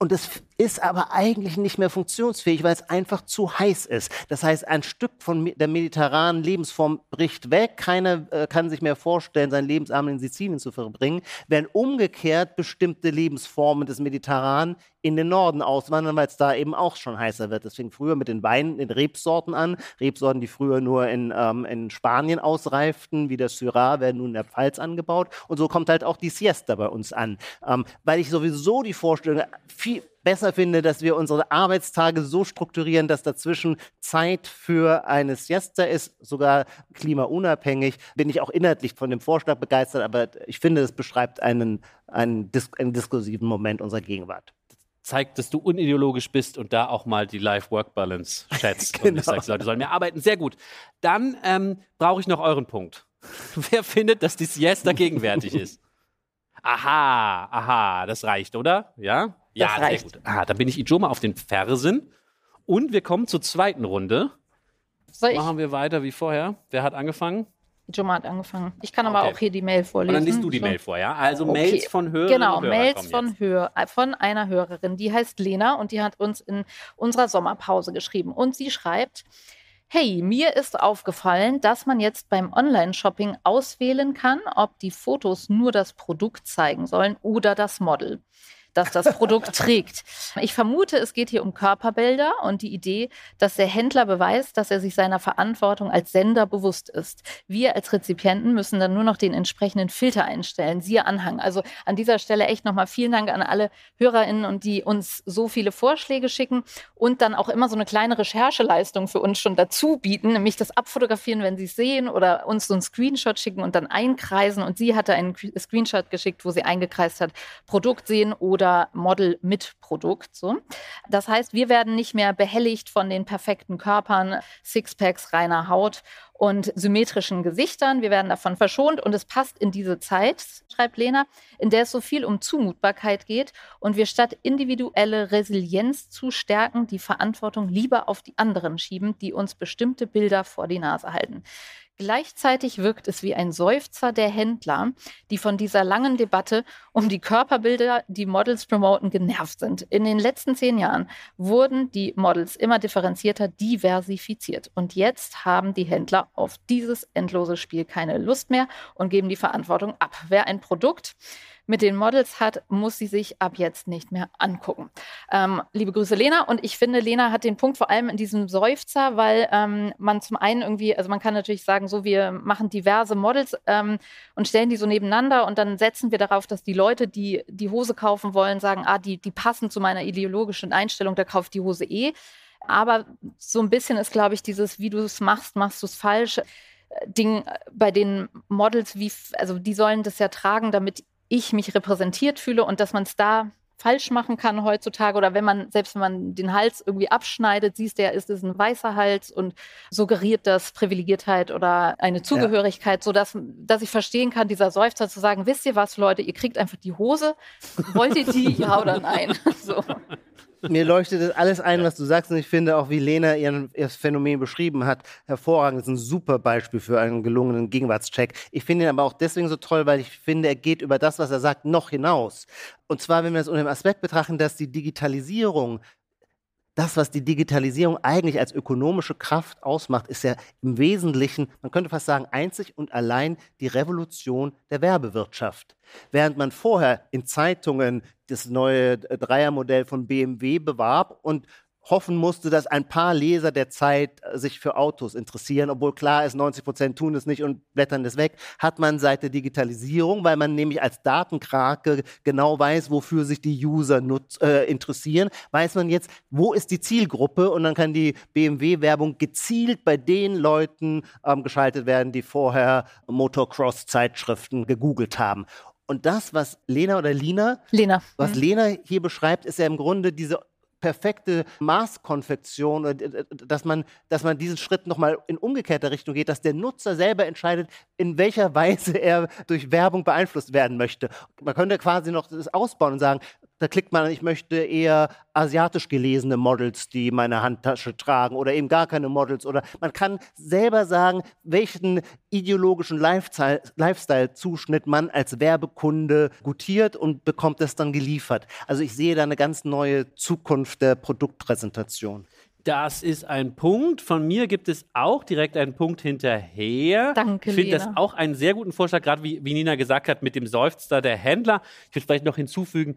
Speaker 4: Und es ist aber eigentlich nicht mehr funktionsfähig, weil es einfach zu heiß ist. Das heißt, ein Stück von der mediterranen Lebensform bricht weg. Keiner äh, kann sich mehr vorstellen, seinen Lebensabend in Sizilien zu verbringen, während umgekehrt bestimmte Lebensformen des Mediterranen in den Norden auswandern, weil es da eben auch schon heißer wird. Das fing früher mit den Weinen, den Rebsorten an. Rebsorten, die früher nur in, ähm, in Spanien ausreiften, wie der Syrah, werden nun in der Pfalz angebaut. Und so kommt halt auch die Siesta bei uns an. Ähm, weil ich sowieso die Vorstellung viel besser finde, dass wir unsere Arbeitstage so strukturieren, dass dazwischen Zeit für eine Siesta ist, sogar klimaunabhängig. Bin ich auch inhaltlich von dem Vorschlag begeistert, aber ich finde, es beschreibt einen, einen, einen diskursiven Moment unserer Gegenwart
Speaker 3: zeigt, dass du unideologisch bist und da auch mal die Life-Work-Balance schätzt. genau. Und sagst, Leute sollen mehr arbeiten. Sehr gut. Dann ähm, brauche ich noch euren Punkt. (laughs) Wer findet, dass die Siesta gegenwärtig ist? Aha, aha, das reicht, oder? Ja? Ja, das reicht. sehr gut. Ah, da bin ich Ijoma auf den Fersen. Und wir kommen zur zweiten Runde. Soll ich? Machen wir weiter wie vorher. Wer hat angefangen?
Speaker 2: Joma hat angefangen. Ich kann aber okay. auch hier die Mail vorlesen. Und
Speaker 3: dann liest du die so. Mail vor, ja? Also okay. Mails von Hörerinnen
Speaker 2: Genau, Mails von, Hör, äh, von einer Hörerin. Die heißt Lena und die hat uns in unserer Sommerpause geschrieben. Und sie schreibt, Hey, mir ist aufgefallen, dass man jetzt beim Online-Shopping auswählen kann, ob die Fotos nur das Produkt zeigen sollen oder das Model das das Produkt (laughs) trägt. Ich vermute, es geht hier um Körperbilder und die Idee, dass der Händler beweist, dass er sich seiner Verantwortung als Sender bewusst ist. Wir als Rezipienten müssen dann nur noch den entsprechenden Filter einstellen. Siehe Anhang. Also an dieser Stelle echt nochmal vielen Dank an alle HörerInnen und die uns so viele Vorschläge schicken und dann auch immer so eine kleine Rechercheleistung für uns schon dazu bieten, nämlich das Abfotografieren, wenn sie es sehen oder uns so einen Screenshot schicken und dann einkreisen. Und sie hatte einen Screenshot geschickt, wo sie eingekreist hat, Produkt sehen oder oder Model mit Produkt. So. Das heißt, wir werden nicht mehr behelligt von den perfekten Körpern, Sixpacks, reiner Haut und symmetrischen Gesichtern. Wir werden davon verschont und es passt in diese Zeit, schreibt Lena, in der es so viel um Zumutbarkeit geht und wir statt individuelle Resilienz zu stärken, die Verantwortung lieber auf die anderen schieben, die uns bestimmte Bilder vor die Nase halten. Gleichzeitig wirkt es wie ein Seufzer der Händler, die von dieser langen Debatte um die Körperbilder, die Models promoten, genervt sind. In den letzten zehn Jahren wurden die Models immer differenzierter diversifiziert. Und jetzt haben die Händler auf dieses endlose Spiel keine Lust mehr und geben die Verantwortung ab. Wer ein Produkt mit den Models hat, muss sie sich ab jetzt nicht mehr angucken. Ähm, liebe Grüße, Lena. Und ich finde, Lena hat den Punkt vor allem in diesem Seufzer, weil ähm, man zum einen irgendwie, also man kann natürlich sagen, so wir machen diverse Models ähm, und stellen die so nebeneinander und dann setzen wir darauf, dass die Leute, die die Hose kaufen wollen, sagen, ah, die, die passen zu meiner ideologischen Einstellung, da kauft die Hose eh. Aber so ein bisschen ist, glaube ich, dieses, wie du es machst, machst du es falsch. Äh, Ding bei den Models, wie, also die sollen das ja tragen, damit ich mich repräsentiert fühle und dass man es da falsch machen kann heutzutage oder wenn man, selbst wenn man den Hals irgendwie abschneidet, siehst du ja, ist es ein weißer Hals und suggeriert das Privilegiertheit oder eine Zugehörigkeit, ja. sodass dass ich verstehen kann, dieser Seufzer zu sagen, wisst ihr was, Leute, ihr kriegt einfach die Hose, wollt ihr die, ja oder nein? (laughs) So
Speaker 4: mir leuchtet das alles ein, was du sagst. Und ich finde auch, wie Lena ihren, ihr Phänomen beschrieben hat, hervorragend. Das ist ein super Beispiel für einen gelungenen Gegenwartscheck. Ich finde ihn aber auch deswegen so toll, weil ich finde, er geht über das, was er sagt, noch hinaus. Und zwar, wenn wir es unter dem Aspekt betrachten, dass die Digitalisierung das, was die Digitalisierung eigentlich als ökonomische Kraft ausmacht, ist ja im Wesentlichen, man könnte fast sagen, einzig und allein die Revolution der Werbewirtschaft. Während man vorher in Zeitungen das neue Dreiermodell von BMW bewarb und hoffen musste, dass ein paar Leser der Zeit äh, sich für Autos interessieren, obwohl klar ist, 90 Prozent tun es nicht und blättern es weg, hat man seit der Digitalisierung, weil man nämlich als Datenkrake genau weiß, wofür sich die User äh, interessieren, weiß man jetzt, wo ist die Zielgruppe und dann kann die BMW-Werbung gezielt bei den Leuten ähm, geschaltet werden, die vorher Motocross-Zeitschriften gegoogelt haben. Und das, was Lena oder Lina,
Speaker 2: Lena.
Speaker 4: was mhm. Lena hier beschreibt, ist ja im Grunde diese perfekte Maßkonfektion, äh, dass man, dass man diesen Schritt nochmal in umgekehrter Richtung geht, dass der Nutzer selber entscheidet, in welcher (laughs) Weise er durch Werbung beeinflusst werden möchte. Man könnte quasi noch das ausbauen und sagen, Da klickt man, ich möchte eher asiatisch gelesene Models, die meine Handtasche tragen oder eben gar keine Models. Oder man kann selber sagen, welchen ideologischen Lifestyle- Lifestyle-Zuschnitt man als Werbekunde gutiert und bekommt das dann geliefert. Also ich sehe da eine ganz neue Zukunft der Produktpräsentation.
Speaker 3: Das ist ein Punkt. Von mir gibt es auch direkt einen Punkt hinterher.
Speaker 2: Danke,
Speaker 3: Ich finde das auch einen sehr guten Vorschlag, gerade wie, wie Nina gesagt hat, mit dem Seufzer der Händler. Ich würde vielleicht noch hinzufügen,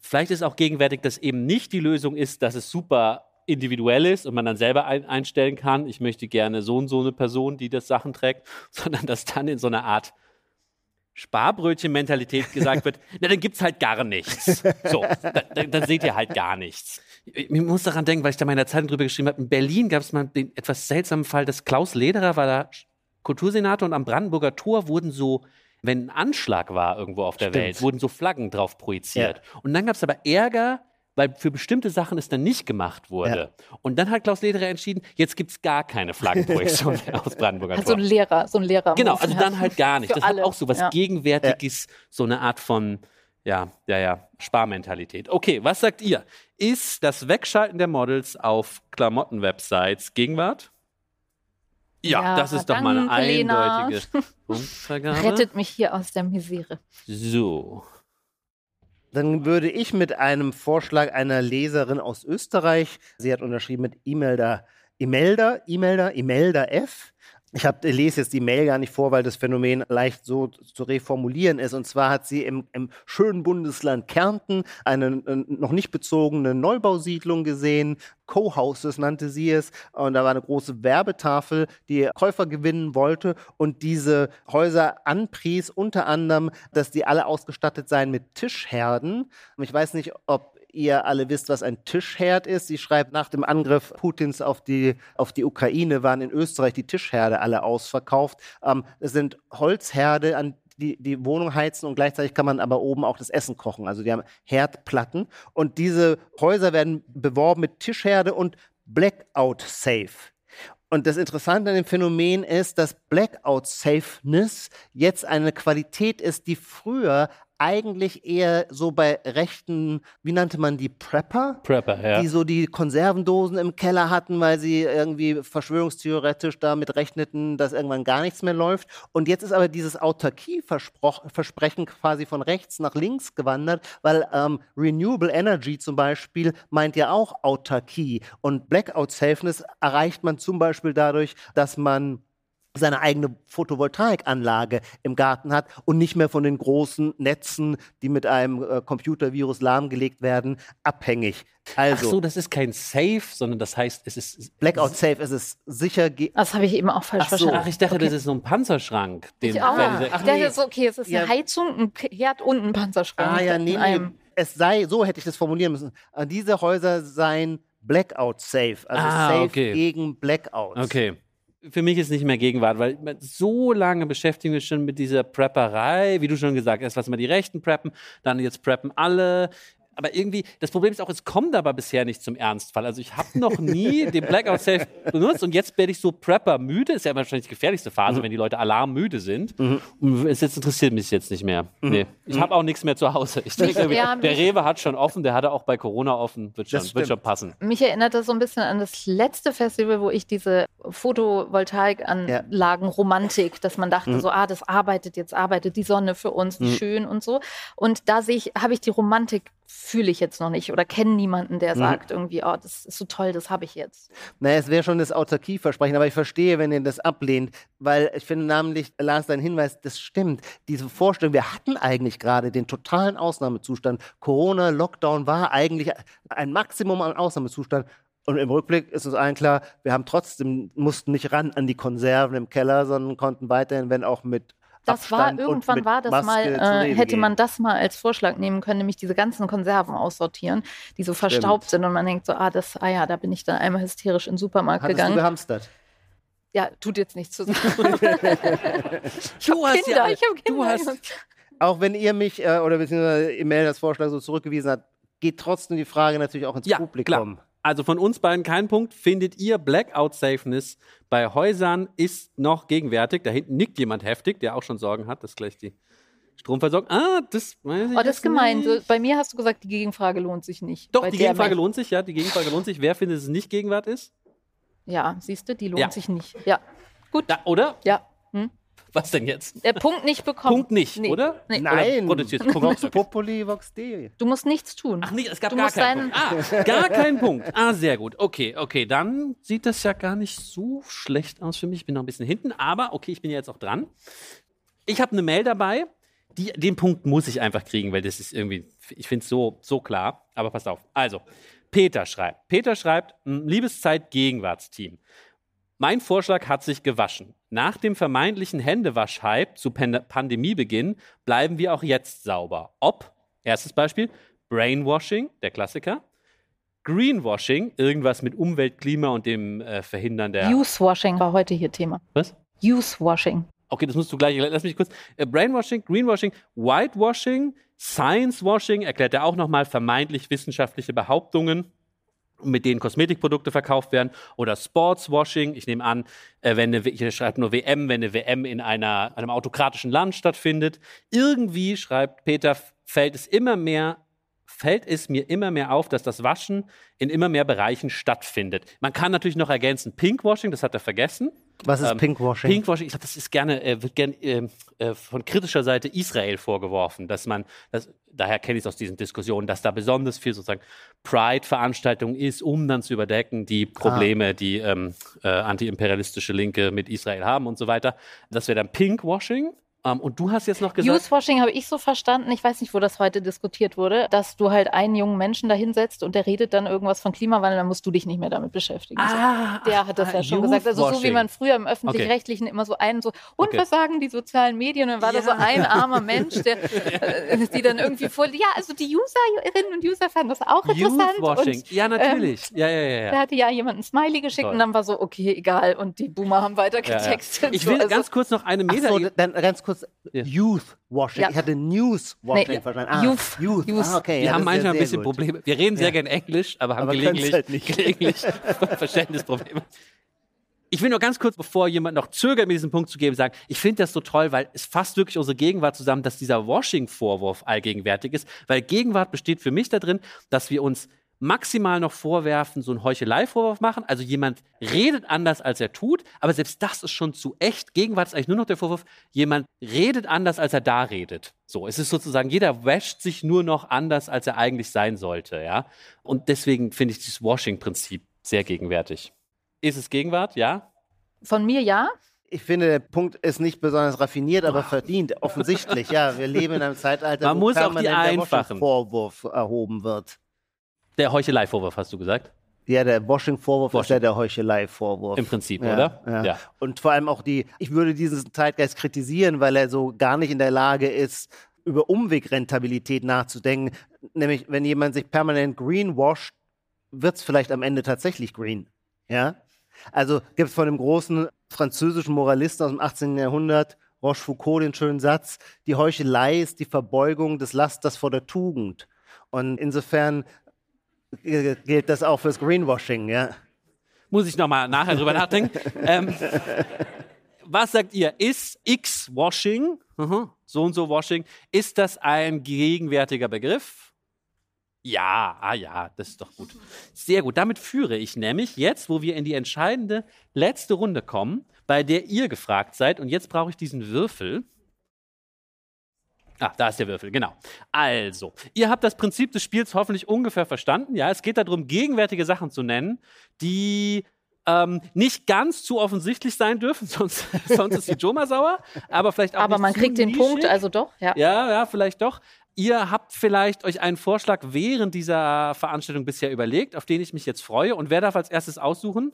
Speaker 3: vielleicht ist auch gegenwärtig, dass eben nicht die Lösung ist, dass es super individuell ist und man dann selber ein, einstellen kann, ich möchte gerne so und so eine Person, die das Sachen trägt, (laughs) sondern dass dann in so einer Art Sparbrötchen-Mentalität gesagt wird, (laughs) na, dann gibt's halt gar nichts. So, da, dann, dann seht ihr halt gar nichts. Ich ich muss daran denken, weil ich da mal in der Zeitung drüber geschrieben habe, in Berlin gab es mal den etwas seltsamen Fall, dass Klaus Lederer war da Kultursenator und am Brandenburger Tor wurden so, wenn ein Anschlag war irgendwo auf der
Speaker 4: Stimmt.
Speaker 3: Welt, wurden so Flaggen drauf projiziert. Und dann gab es aber Ärger, weil für bestimmte Sachen es dann nicht gemacht wurde. Und dann hat Klaus Lederer entschieden, jetzt gibt's gar keine Flaggenprojektion mehr (laughs) aus Brandenburger
Speaker 2: Also
Speaker 3: Tor.
Speaker 2: ein Lehrer, so ein Lehrer.
Speaker 3: Genau, also dann halt gar nicht. Das hat
Speaker 2: alle,
Speaker 3: auch so was
Speaker 2: ja.
Speaker 3: Gegenwärtiges, so eine Art von, ja, ja, ja, Sparmentalität. Okay, was sagt ihr? Ist das Wegschalten der Models auf Klamotten-Websites Gegenwart? Ja,
Speaker 2: Ja,
Speaker 3: das ist doch mal eine eindeutige (laughs) Punktvergabe.
Speaker 2: Rettet mich hier aus der Misere.
Speaker 3: So.
Speaker 4: Dann würde ich mit einem Vorschlag einer Leserin aus Österreich, sie hat unterschrieben mit Imelda, Imelda, Imelda, Imelda F. Ich hab, ich lese jetzt die Mail gar nicht vor, weil das Phänomen leicht so zu reformulieren ist. Und zwar hat sie im, im schönen Bundesland Kärnten eine äh, noch nicht bezogene Neubausiedlung gesehen. Co-Houses nannte sie es. Und da war eine große Werbetafel, die Käufer gewinnen wollte und diese Häuser anpries, unter anderem, dass die alle ausgestattet seien mit Tischherden. Ich weiß nicht, ob ihr alle wisst, was ein Tischherd ist. Sie schreibt, nach dem Angriff Putins auf die, auf die Ukraine waren in Österreich die Tischherde alle ausverkauft. Ähm, es sind Holzherde, an die, die Wohnung heizen und gleichzeitig kann man aber oben auch das Essen kochen. Also die haben Herdplatten und diese Häuser werden beworben mit Tischherde und Blackout Safe. Und das Interessante an dem Phänomen ist, dass Blackout Safeness jetzt eine Qualität ist, die früher eigentlich eher so bei rechten, wie nannte man die, Prepper?
Speaker 3: Prepper, ja.
Speaker 4: die so die Konservendosen im Keller hatten, weil sie irgendwie verschwörungstheoretisch damit rechneten, dass irgendwann gar nichts mehr läuft. Und jetzt ist aber dieses Autarkie-Versprechen quasi von rechts nach links gewandert, weil ähm, Renewable Energy zum Beispiel meint ja auch Autarkie. Und Blackout Safeness erreicht man zum Beispiel dadurch, dass man seine eigene Photovoltaikanlage im Garten hat und nicht mehr von den großen Netzen, die mit einem äh, Computervirus lahmgelegt werden, abhängig.
Speaker 3: Ach
Speaker 4: Also,
Speaker 3: so, das ist kein Safe, sondern das heißt, es ist.
Speaker 4: Blackout Safe ist es sicher. ge-
Speaker 2: Das habe ich eben auch falsch
Speaker 4: Ach so.
Speaker 2: verstanden.
Speaker 3: Ach, ich dachte, das ist so ein Panzerschrank. Den,
Speaker 2: Ich auch.
Speaker 3: diese-
Speaker 2: ich
Speaker 4: Ach
Speaker 2: dachte,
Speaker 4: nee.
Speaker 2: ist okay, es ist
Speaker 4: Ja.
Speaker 2: eine Heizung, ein Herd und ein Panzerschrank.
Speaker 4: Ah ja, nee, nee. Es sei, so hätte ich das formulieren müssen. Äh, Diese Häuser seien Blackout Safe, also
Speaker 3: Ah,
Speaker 4: safe
Speaker 3: okay.
Speaker 4: gegen Blackouts.
Speaker 3: Okay. Für mich ist nicht mehr Gegenwart, weil so lange beschäftigen wir schon mit dieser Prepperei, wie du schon gesagt hast, was immer die Rechten preppen, dann jetzt preppen alle. Aber irgendwie, das Problem ist auch, es kommt aber bisher nicht zum Ernstfall. Also ich habe noch nie (laughs) den Blackout Safe benutzt und jetzt werde ich so Prepper müde. Ist ja wahrscheinlich die gefährlichste Phase, wenn die Leute alarmmüde sind. Und es jetzt interessiert mich jetzt nicht mehr. Nee. Ich habe auch nichts mehr zu Hause. Ich denke,
Speaker 2: Ja,
Speaker 3: der Rewe hat schon offen, der hatte auch bei Corona offen. Wird schon, wird schon passen.
Speaker 2: Mich erinnert das so ein bisschen an das letzte Festival, wo ich diese Photovoltaikanlagen-Romantik, dass man dachte, so, ah, das arbeitet, jetzt arbeitet die Sonne für uns, wie schön und so. Und da sehe ich, habe ich die Romantik, fühle ich jetzt noch nicht oder kenne niemanden, der sagt irgendwie, oh, das ist so toll, das habe ich jetzt.
Speaker 4: Naja, es wäre schon das Autarkieversprechen, aber ich verstehe, wenn ihr das ablehnt, weil ich finde namentlich, Lars, dein Hinweis, das stimmt. Diese Vorstellung, wir hatten eigentlich gerade den totalen Ausnahmezustand. Corona, Lockdown war eigentlich ein Maximum an Ausnahmezustand. Und im Rückblick ist uns allen klar, wir haben trotzdem, mussten nicht ran an die Konserven im Keller, sondern konnten weiterhin, wenn auch mit
Speaker 2: Das war,
Speaker 4: Abstand
Speaker 2: irgendwann
Speaker 4: mit
Speaker 2: war das
Speaker 4: Maske
Speaker 2: mal, äh, hätte man das mal als Vorschlag nehmen können, nämlich diese ganzen Konserven aussortieren, die so verstaubt sind und man denkt so, ah, das, ah ja, da bin ich dann einmal hysterisch in den Supermarkt
Speaker 4: Hattest du
Speaker 2: gegangen.
Speaker 4: gehamstert?
Speaker 2: Ja, tut jetzt nichts zu sagen. (laughs) ich (laughs)
Speaker 3: Du
Speaker 2: habe
Speaker 3: hast
Speaker 2: Kinder,
Speaker 3: ja-
Speaker 2: ich habe
Speaker 3: du
Speaker 2: Kinder.
Speaker 3: hast-
Speaker 4: Auch wenn ihr mich äh, oder beziehungsweise Emel das Vorschlag so zurückgewiesen hat, geht trotzdem die Frage natürlich auch ins
Speaker 3: Ja,
Speaker 4: Publikum.
Speaker 3: klar. Also von uns beiden kein Punkt. Findet ihr Blackout Safeness bei Häusern ist noch gegenwärtig? Da hinten nickt jemand heftig, der auch schon Sorgen hat. Das ist gleich die Stromversorgung. Ah, das weiß ich
Speaker 2: Oh, das ist gemein. So, bei mir hast du gesagt, die Gegenfrage lohnt sich nicht.
Speaker 3: Doch,
Speaker 2: Bei
Speaker 3: die Gegenfrage lohnt sich, ja. Die Gegenfrage lohnt sich. Wer findet, dass es nicht Gegenwart ist?
Speaker 2: Ja, siehst du, die lohnt
Speaker 3: Ja.
Speaker 2: sich nicht. Ja, gut.
Speaker 3: Da, oder?
Speaker 2: Ja. Hm? (laughs)
Speaker 3: Was denn jetzt?
Speaker 2: Der Punkt nicht bekommen.
Speaker 3: Punkt nicht,
Speaker 2: Nee.
Speaker 3: oder?
Speaker 2: Nee.
Speaker 4: Nein,
Speaker 3: Oder Punkt.
Speaker 4: Populi, Vox Dei.
Speaker 2: Du musst nichts tun.
Speaker 3: Ach nee, es gab
Speaker 2: Du
Speaker 3: gar
Speaker 2: musst
Speaker 3: keinen Punkt. (laughs) Ah, gar keinen Punkt. Ah, sehr gut. Okay, okay, dann sieht das ja gar nicht so schlecht aus für mich. Ich bin noch ein bisschen hinten, aber okay, ich bin ja jetzt auch dran. Ich habe eine Mail dabei. Die, den Punkt muss ich einfach kriegen, weil das ist irgendwie, ich finde es so, so klar. Aber passt auf. Also, Peter schreibt. Peter schreibt, "M, liebes Zeit-Gegenwartsteam. Mein Vorschlag hat sich gewaschen. Nach dem vermeintlichen Händewasch-Hype zu Pan Pandemiebeginn bleiben wir auch jetzt sauber. Ob, erstes Beispiel, Brainwashing, der Klassiker, Greenwashing, irgendwas mit Umwelt, Klima und dem äh, Verhindern der.
Speaker 2: Usewashing war heute hier Thema.
Speaker 3: Was?
Speaker 2: Usewashing.
Speaker 3: Okay, das musst du gleich, lass mich kurz. Äh, Brainwashing, Greenwashing, Whitewashing, Sciencewashing, erklärt er auch nochmal vermeintlich wissenschaftliche Behauptungen, mit denen Kosmetikprodukte verkauft werden. Oder Sportswashing, ich nehme an, äh, wenn eine, hier schreibt nur WM, wenn eine WM in einer, einem autokratischen Land stattfindet. Irgendwie, schreibt Peter, fällt es immer mehr fällt es mir immer mehr auf, dass das Waschen in immer mehr Bereichen stattfindet. Man kann natürlich noch ergänzen, Pinkwashing, das hat er vergessen.
Speaker 4: Was ist
Speaker 3: Ähm,
Speaker 4: Pinkwashing?
Speaker 3: Pinkwashing, ich glaube, das ist gerne, äh, wird gerne äh, äh, von kritischer Seite Israel vorgeworfen, dass man, das, daher kenne ich es aus diesen Diskussionen, dass da besonders viel sozusagen Pride-Veranstaltung ist, um dann zu überdecken die Probleme, die ähm, äh, antiimperialistische Linke mit Israel haben und so weiter. Das wäre dann Pinkwashing. Ähm, und du hast jetzt noch gesagt,
Speaker 2: Usewashing habe ich so verstanden, ich weiß nicht, wo das heute diskutiert wurde, dass du halt einen jungen Menschen da hinsetzt und der redet dann irgendwas von Klimawandel, dann musst du dich nicht mehr damit beschäftigen. So.
Speaker 3: ah,
Speaker 2: Der hat das
Speaker 3: ah,
Speaker 2: ja schon gesagt. Also so wie man früher im Öffentlich-Rechtlichen immer so einen so, und
Speaker 3: Okay.
Speaker 2: was sagen die sozialen Medien? Und dann war da so
Speaker 3: Ja.
Speaker 2: ein (laughs) armer Mensch, der äh, die dann irgendwie voll, ja, also die Userinnen und User fanden das auch interessant.
Speaker 3: Youthwashing.
Speaker 2: Und
Speaker 3: Ja, natürlich. ja, ja, ja,
Speaker 2: da
Speaker 3: ja.
Speaker 2: hatte ja jemand ein Smiley geschickt
Speaker 3: Toll.
Speaker 2: und dann war so, okay, egal. Und die Boomer haben weiter
Speaker 3: Ja, ja.
Speaker 2: getextet.
Speaker 3: Ich
Speaker 2: So,
Speaker 3: will
Speaker 2: also-
Speaker 3: ganz kurz noch eine
Speaker 4: Ach
Speaker 3: Meta.
Speaker 4: so, dann ganz kurz.
Speaker 3: Ja.
Speaker 4: Youthwashing.
Speaker 2: Ja.
Speaker 4: Ich hatte Newswashing
Speaker 2: Nee,
Speaker 4: verstanden. Ah,
Speaker 2: Youth.
Speaker 4: Youth.
Speaker 2: Youth.
Speaker 4: Ah, okay.
Speaker 3: Wir
Speaker 4: ja,
Speaker 3: haben manchmal ein bisschen
Speaker 4: gut.
Speaker 3: Probleme. Wir reden sehr
Speaker 4: Ja.
Speaker 3: gern Englisch, aber haben
Speaker 4: Aber
Speaker 3: gelegentlich,
Speaker 4: halt nicht.
Speaker 3: gelegentlich (laughs) Verständnisprobleme. Ich will nur ganz kurz, bevor jemand noch zögert, mir diesen Punkt zu geben, sagen, ich finde das so toll, weil es fasst wirklich unsere Gegenwart zusammen, dass dieser Washing-Vorwurf allgegenwärtig ist, weil Gegenwart besteht für mich darin, dass wir uns maximal noch vorwerfen, so einen Heuchelei-Vorwurf machen. Also jemand redet anders, als er tut, aber selbst das ist schon zu echt. Gegenwart ist eigentlich nur noch der Vorwurf, jemand redet anders, als er da redet. So, es ist sozusagen, jeder wäscht sich nur noch anders, als er eigentlich sein sollte, ja. Und deswegen finde ich dieses Washing-Prinzip sehr gegenwärtig. Ist es Gegenwart? Ja?
Speaker 2: Von mir ja.
Speaker 4: Ich finde, der Punkt ist nicht besonders raffiniert, aber verdient. Offensichtlich, ja. Wir leben in einem Zeitalter,
Speaker 3: Man
Speaker 4: wo
Speaker 3: muss auch die einfachen.
Speaker 4: Vorwurf erhoben wird.
Speaker 3: Der Heuchelei-Vorwurf, hast du gesagt?
Speaker 4: Ja, der Washing-Vorwurf ist
Speaker 3: Washing.
Speaker 4: ja der Heuchelei-Vorwurf.
Speaker 3: Im Prinzip,
Speaker 4: ja,
Speaker 3: oder?
Speaker 4: Ja.
Speaker 3: Ja.
Speaker 4: Und vor allem auch die, ich würde diesen Zeitgeist kritisieren, weil er so gar nicht in der Lage ist, über Umwegrentabilität nachzudenken. Nämlich, wenn jemand sich permanent greenwasht, wird es vielleicht am Ende tatsächlich green. Ja? Also gibt es von einem großen französischen Moralisten aus dem 18. Jahrhundert, Rochefoucauld, den schönen Satz, die Heuchelei ist die Verbeugung des Lasters vor der Tugend. Und insofern gilt das auch fürs Greenwashing, ja.
Speaker 3: Muss ich nochmal nachher drüber nachdenken. (laughs) ähm, was sagt ihr? Ist X-Washing, mhm, so und so Washing, ist das ein gegenwärtiger Begriff? Ja, ah ja, das ist doch gut. Sehr gut. Damit führe ich nämlich jetzt, wo wir in die entscheidende letzte Runde kommen, bei der ihr gefragt seid. Und jetzt brauche ich diesen Würfel. Ah, da ist der Würfel, genau. Also, ihr habt das Prinzip des Spiels hoffentlich ungefähr verstanden. Ja, es geht darum, gegenwärtige Sachen zu nennen, die ähm, nicht ganz zu offensichtlich sein dürfen, (laughs) sonst, sonst ist die Joma sauer. Aber vielleicht auch
Speaker 2: Aber man kriegt den
Speaker 3: nischig.
Speaker 2: Punkt, also doch, ja.
Speaker 3: Ja, ja, vielleicht doch. Ihr habt vielleicht euch einen Vorschlag während dieser Veranstaltung bisher überlegt, auf den ich mich jetzt freue. Und wer darf als erstes aussuchen?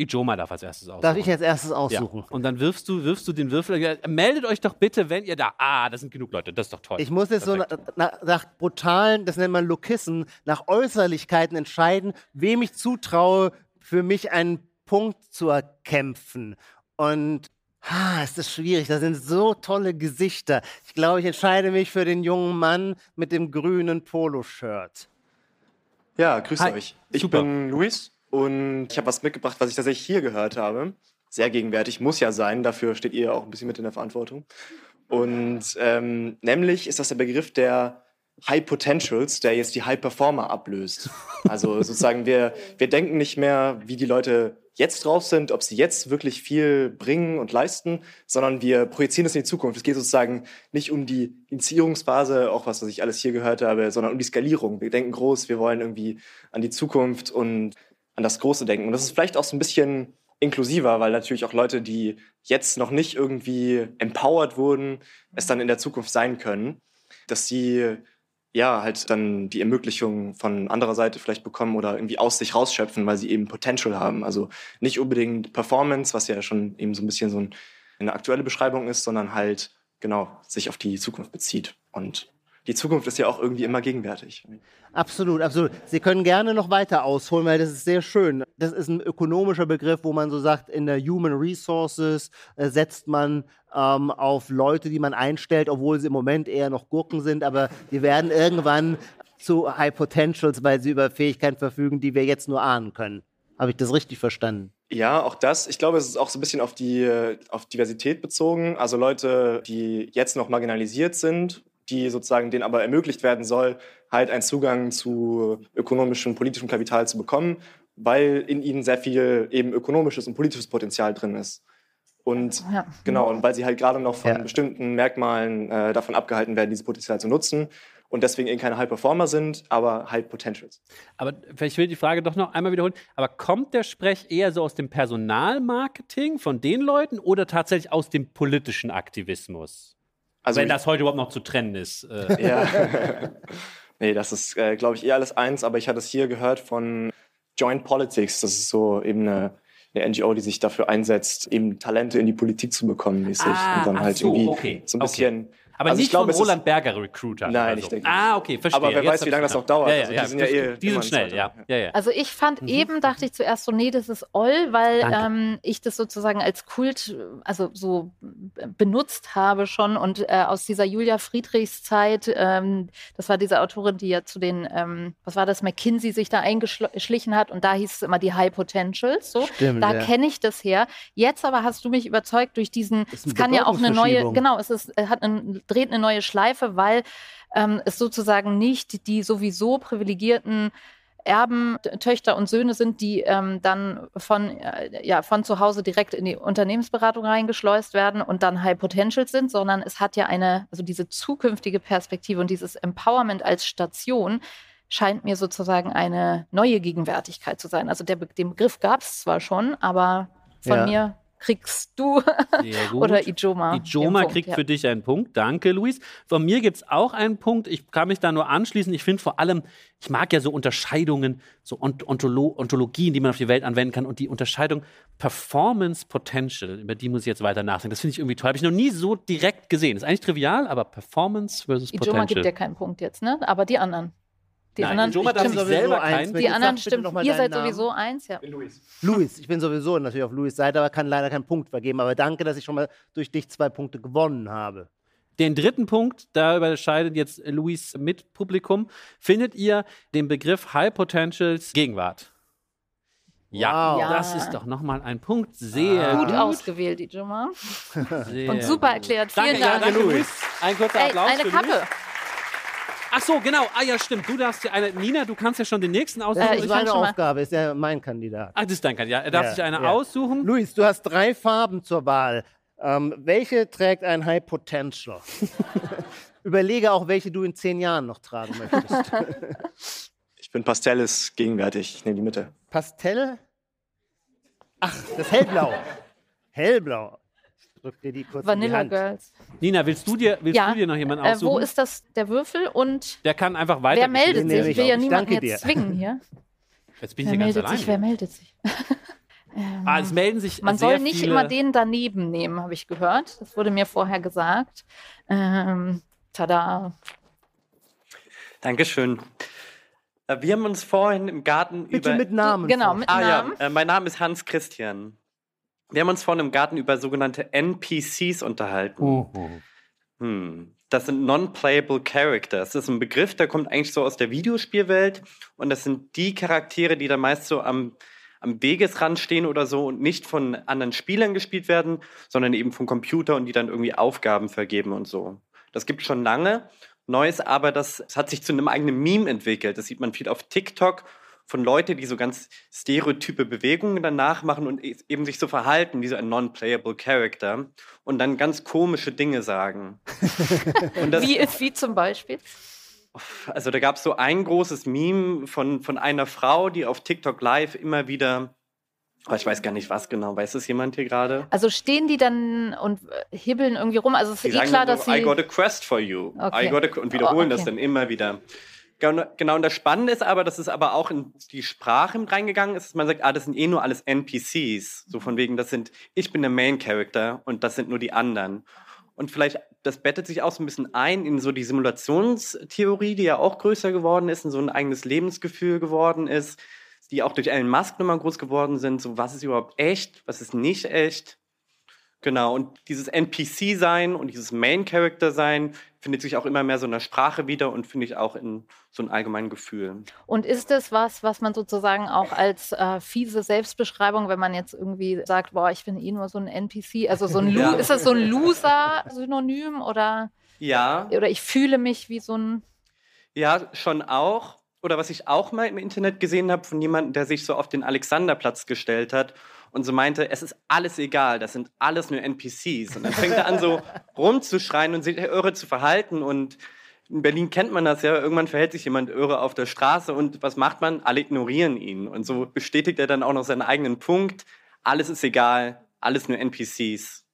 Speaker 3: Ijoma darf als erstes aussuchen.
Speaker 4: Darf ich als erstes
Speaker 3: ja.
Speaker 4: aussuchen?
Speaker 3: Und dann wirfst du, wirfst du den Würfel. Ja, meldet euch doch bitte, wenn ihr da. Ah, das sind genug Leute. Das ist doch toll.
Speaker 4: Ich muss jetzt so
Speaker 3: Perfekt.
Speaker 4: nach, nach, nach brutalen, das nennt man Lokissen, nach Äußerlichkeiten entscheiden, wem ich zutraue, für mich einen Punkt zu erkämpfen. Und ah, ist das schwierig, da sind so tolle Gesichter. Ich glaube, ich entscheide mich für den jungen Mann mit dem grünen Poloshirt.
Speaker 5: Ja, grüß
Speaker 3: Hi.
Speaker 5: euch. Ich
Speaker 3: Super.
Speaker 5: bin Luis und ich habe was mitgebracht, was ich tatsächlich hier gehört habe. Sehr gegenwärtig, muss ja sein, dafür steht ihr auch ein bisschen mit in der Verantwortung. Und ähm, nämlich ist das der Begriff der High Potentials, der jetzt die High Performer ablöst. Also (laughs) sozusagen, wir, wir denken nicht mehr, wie die Leute jetzt drauf sind, ob sie jetzt wirklich viel bringen und leisten, sondern wir projizieren das in die Zukunft. Es geht sozusagen nicht um die Initiierungsphase, auch was, was ich alles hier gehört habe, sondern um die Skalierung. Wir denken groß, wir wollen irgendwie an die Zukunft und an das Große denken. Und das ist vielleicht auch so ein bisschen inklusiver, weil natürlich auch Leute, die jetzt noch nicht irgendwie empowered wurden, es dann in der Zukunft sein können, dass sie ja, halt dann die Ermöglichung von anderer Seite vielleicht bekommen oder irgendwie aus sich rausschöpfen, weil sie eben Potential haben. Also nicht unbedingt Performance, was ja schon eben so ein bisschen so ein, eine aktuelle Beschreibung ist, sondern halt genau sich auf die Zukunft bezieht. Und die Zukunft ist ja auch irgendwie immer gegenwärtig.
Speaker 4: Absolut, absolut. Sie können gerne noch weiter ausholen, weil das ist sehr schön. Das ist ein ökonomischer Begriff, wo man so sagt, in der Human Resources äh, setzt man ähm, auf Leute, die man einstellt, obwohl sie im Moment eher noch Gurken sind, aber die werden irgendwann zu High Potentials, weil sie über Fähigkeiten verfügen, die wir jetzt nur ahnen können. Habe ich das richtig verstanden?
Speaker 5: Ja, auch das. Ich glaube, es ist auch so ein bisschen auf die auf Diversität bezogen. Also Leute, die jetzt noch marginalisiert sind, die sozusagen denen aber ermöglicht werden soll, halt einen Zugang zu ökonomischem, politischem Kapital zu bekommen, weil in ihnen sehr viel eben ökonomisches und politisches Potenzial drin ist. Und ja. genau, und weil sie halt gerade noch von ja. bestimmten Merkmalen äh, davon abgehalten werden, dieses Potenzial zu nutzen und deswegen eben keine High Performer sind, aber High Potentials.
Speaker 3: Aber vielleicht will ich die Frage doch noch einmal wiederholen. Aber kommt der Sprech eher so aus dem Personalmarketing von den Leuten oder tatsächlich aus dem politischen Aktivismus? Also Wenn das heute überhaupt noch zu trennen ist. Äh. (laughs)
Speaker 5: Ja. (laughs) nee, das ist, äh, glaube ich, eher alles eins, aber ich hatte es hier gehört von Joint Politics. Das ist so eben eine, eine NGO, die sich dafür einsetzt, eben Talente in die Politik zu bekommen, mäßig.
Speaker 3: Ah, und dann halt so, irgendwie okay.
Speaker 5: so ein bisschen. Okay
Speaker 3: aber also nicht glaube, von Roland Berger Recruiter.
Speaker 5: Nein, ich denke
Speaker 3: nicht. Ah, okay, verstehe.
Speaker 5: Aber wer
Speaker 3: Jetzt
Speaker 5: weiß, wie lange das noch dauert.
Speaker 3: Ja, ja, also, die ja, sind ja eh die sind schnell, ja. ja, ja.
Speaker 2: Also ich fand mhm. eben, dachte ich zuerst so, nee, das ist Oll, weil ähm, ich das sozusagen als Kult, also so benutzt habe schon und äh, aus dieser Julia Friedrichs Zeit, ähm, das war diese Autorin, die ja zu den, ähm, was war das, McKinsey sich da eingeschlichen hat und da hieß es immer die High Potentials, so.
Speaker 4: Stimmt,
Speaker 2: da kenne ich das her. Jetzt aber hast du mich überzeugt durch diesen, es kann ja auch eine neue, genau, es ist, hat eine, dreht eine neue Schleife weil ähm, es sozusagen nicht die sowieso privilegierten Erben, Töchter und Söhne sind, die ähm, dann von, äh, ja, von zu Hause direkt in die Unternehmensberatung reingeschleust werden und dann High Potentials sind, sondern es hat ja eine, also diese zukünftige Perspektive und dieses Empowerment als Station scheint mir sozusagen eine neue Gegenwärtigkeit zu sein. Also der, den Begriff gab es zwar schon, aber von ja. mir kriegst du. (laughs) Oder Ijoma.
Speaker 3: Ijoma kriegt ja. für dich einen Punkt. Danke, Luis. Von mir gibt es auch einen Punkt. Ich kann mich da nur anschließen. Ich finde vor allem, ich mag ja so Unterscheidungen, so Ontolo Ontologien, die man auf die Welt anwenden kann. Und die Unterscheidung Performance Potential, über die muss ich jetzt weiter nachdenken. Das finde ich irgendwie toll. Habe ich noch nie so direkt gesehen. Ist eigentlich trivial, aber Performance versus Potential. Ijoma
Speaker 2: gibt ja keinen Punkt jetzt, ne? Aber die anderen. Die
Speaker 3: Nein,
Speaker 2: anderen
Speaker 3: Joma darf sich selber keinen.
Speaker 2: Die anderen stimmt. Ihr seid Namen. sowieso eins, ja. Ich bin
Speaker 4: Luis. Luis, ich bin sowieso natürlich auf Luis Seite, aber kann leider keinen Punkt vergeben. Aber danke, dass ich schon mal durch dich zwei Punkte gewonnen habe.
Speaker 3: Den dritten Punkt, da überscheidet jetzt Luis mit Publikum. Findet ihr den Begriff High Potentials Gegenwart? Ja, wow. das ist doch nochmal ein Punkt. Sehr
Speaker 2: gut, gut. ausgewählt, Ijoma. Und super erklärt. Vielen
Speaker 3: danke,
Speaker 2: Dank.
Speaker 3: Ja, danke, Luis. Ein kurzer
Speaker 2: Ey,
Speaker 3: Applaus.
Speaker 2: Eine Kappe. Luis.
Speaker 3: Ach so, genau. Ah ja, stimmt. Du darfst ja eine. Nina, du kannst ja schon den nächsten aussuchen.
Speaker 4: Das ist meine Aufgabe, ist ja mein Kandidat.
Speaker 3: Ach, das ist dein Kandidat. Er darf ja, sich eine ja. aussuchen.
Speaker 4: Luis, du hast drei Farben zur Wahl. Ähm, welche trägt ein High Potential? (laughs) Überlege auch, welche du in zehn Jahren noch tragen möchtest. (laughs)
Speaker 5: ich bin Pastell ist gegenwärtig. Ich nehme die Mitte.
Speaker 4: Pastell? Ach, das Hellblau. Hellblau drück dir die kurz
Speaker 2: Vanilla Girls.
Speaker 3: Nina, willst du dir, willst ja. du dir noch jemanden aussuchen?
Speaker 2: Äh, wo ist das der Würfel und
Speaker 3: der kann einfach weiter.
Speaker 2: Wer meldet sich? Ich will ja niemanden jetzt dir. zwingen hier. (laughs)
Speaker 3: Jetzt bin ich wer hier ganz
Speaker 2: meldet
Speaker 3: allein.
Speaker 2: Sich, wer meldet sich? (laughs)
Speaker 3: ähm, ah, es melden sich
Speaker 2: Man soll nicht immer den daneben nehmen, habe ich gehört. Das wurde mir vorher gesagt. Ähm, tada.
Speaker 6: Dankeschön. Äh, wir haben uns vorhin im Garten
Speaker 4: Bitte
Speaker 6: über.
Speaker 4: mit Namen.
Speaker 2: Genau, mit
Speaker 6: ah,
Speaker 2: Namen.
Speaker 6: Ja. Äh, mein Name ist Hans Christian. Wir haben uns vorhin im Garten über sogenannte NPCs unterhalten.
Speaker 4: Uh
Speaker 6: Hm. Das sind Non-Playable Characters. Das ist ein Begriff, der kommt eigentlich so aus der Videospielwelt. Und das sind die Charaktere, die dann meist so am, am Wegesrand stehen oder so und nicht von anderen Spielern gespielt werden, sondern eben vom Computer und die dann irgendwie Aufgaben vergeben und so. Das gibt schon lange. Neues aber, das, das hat sich zu einem eigenen Meme entwickelt. Das sieht man viel auf TikTok von Leuten, die so ganz stereotype Bewegungen danach machen und e-, eben sich so verhalten wie so ein non-playable Character und dann ganz komische Dinge sagen. (laughs)
Speaker 2: das, wie, wie zum Beispiel?
Speaker 6: Also da gab es so ein großes Meme von, von einer Frau, die auf TikTok Live immer wieder aber ich weiß gar nicht, was genau. Weiß es jemand hier gerade?
Speaker 2: Also stehen die dann und hibbeln irgendwie rum? Also es ist eh klar, dass sie...
Speaker 6: I got a quest for you. Okay. I got a, und wiederholen oh, okay. das dann immer wieder. Genau, und das Spannende ist aber, dass es aber auch in die Sprache mit reingegangen ist, dass man sagt, ah, das sind eh nur alles NPCs. So von wegen, das sind, ich bin der Main Character und das sind nur die anderen. Und vielleicht, das bettet sich auch so ein bisschen ein in so die Simulationstheorie, die ja auch größer geworden ist, und so ein eigenes Lebensgefühl geworden ist, die auch durch Elon Musk nochmal groß geworden sind. So, was ist überhaupt echt, was ist nicht echt? Genau, und dieses NPC-Sein und dieses Main-Character-Sein findet sich auch immer mehr so in der Sprache wieder und finde ich auch in so einem allgemeinen Gefühl.
Speaker 2: Und ist das was, was man sozusagen auch als äh, fiese Selbstbeschreibung, wenn man jetzt irgendwie sagt, boah, ich bin eh nur so ein NPC, also so ein (laughs) ja. ist das so ein Loser-Synonym oder?
Speaker 6: Ja.
Speaker 2: Oder ich fühle mich wie so ein.
Speaker 6: Ja, schon auch. Oder was ich auch mal im Internet gesehen habe von jemandem, der sich so auf den Alexanderplatz gestellt hat und so meinte, es ist alles egal, das sind alles nur NPCs. Und dann fängt er an, so rumzuschreien und sich irre zu verhalten. Und in Berlin kennt man das ja, irgendwann verhält sich jemand irre auf der Straße und was macht man? Alle ignorieren ihn. Und so bestätigt er dann auch noch seinen eigenen Punkt. Alles ist egal, alles nur NPCs.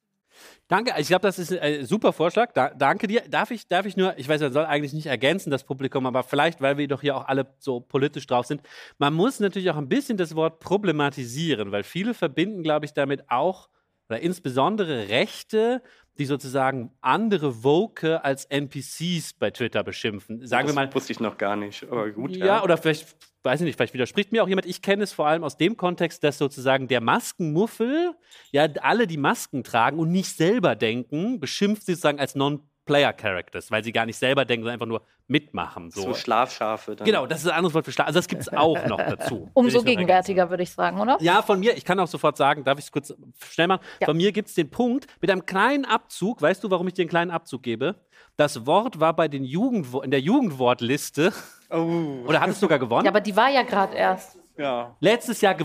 Speaker 3: Danke, ich glaube, das ist ein super Vorschlag. Da, danke dir. Darf ich, darf ich nur, ich weiß, man soll eigentlich nicht ergänzen, das Publikum, aber vielleicht, weil wir doch hier auch alle so politisch drauf sind, man muss natürlich auch ein bisschen das Wort problematisieren, weil viele verbinden, glaube ich, damit auch, oder insbesondere Rechte die sozusagen andere Woke als NPCs bei Twitter beschimpfen. Sagen
Speaker 6: das
Speaker 3: wir mal.
Speaker 6: wusste ich noch gar nicht, aber gut.
Speaker 3: Ja, ja, oder vielleicht, weiß ich nicht, vielleicht widerspricht mir auch jemand. Ich kenne es vor allem aus dem Kontext, dass sozusagen der Maskenmuffel, ja, alle die Masken tragen und nicht selber denken, beschimpft sie sozusagen als non Player-Characters, weil sie gar nicht selber denken, sondern einfach nur mitmachen. So,
Speaker 6: so Schlafschafe.
Speaker 3: Dann. Genau, das ist ein anderes Wort für Schlaf. Also das gibt es auch noch (laughs) dazu.
Speaker 2: Umso gegenwärtiger, würde ich sagen, oder?
Speaker 3: Ja, von mir, ich kann auch sofort sagen, darf ich es kurz schnell machen? Ja. Von mir gibt es den Punkt mit einem kleinen Abzug. Weißt du, warum ich dir einen kleinen Abzug gebe? Das Wort war bei den Jugend in der Jugendwortliste. Oh. Oder hat es sogar gewonnen?
Speaker 2: Ja, aber die war ja gerade erst.
Speaker 3: Ja. Letztes Jahr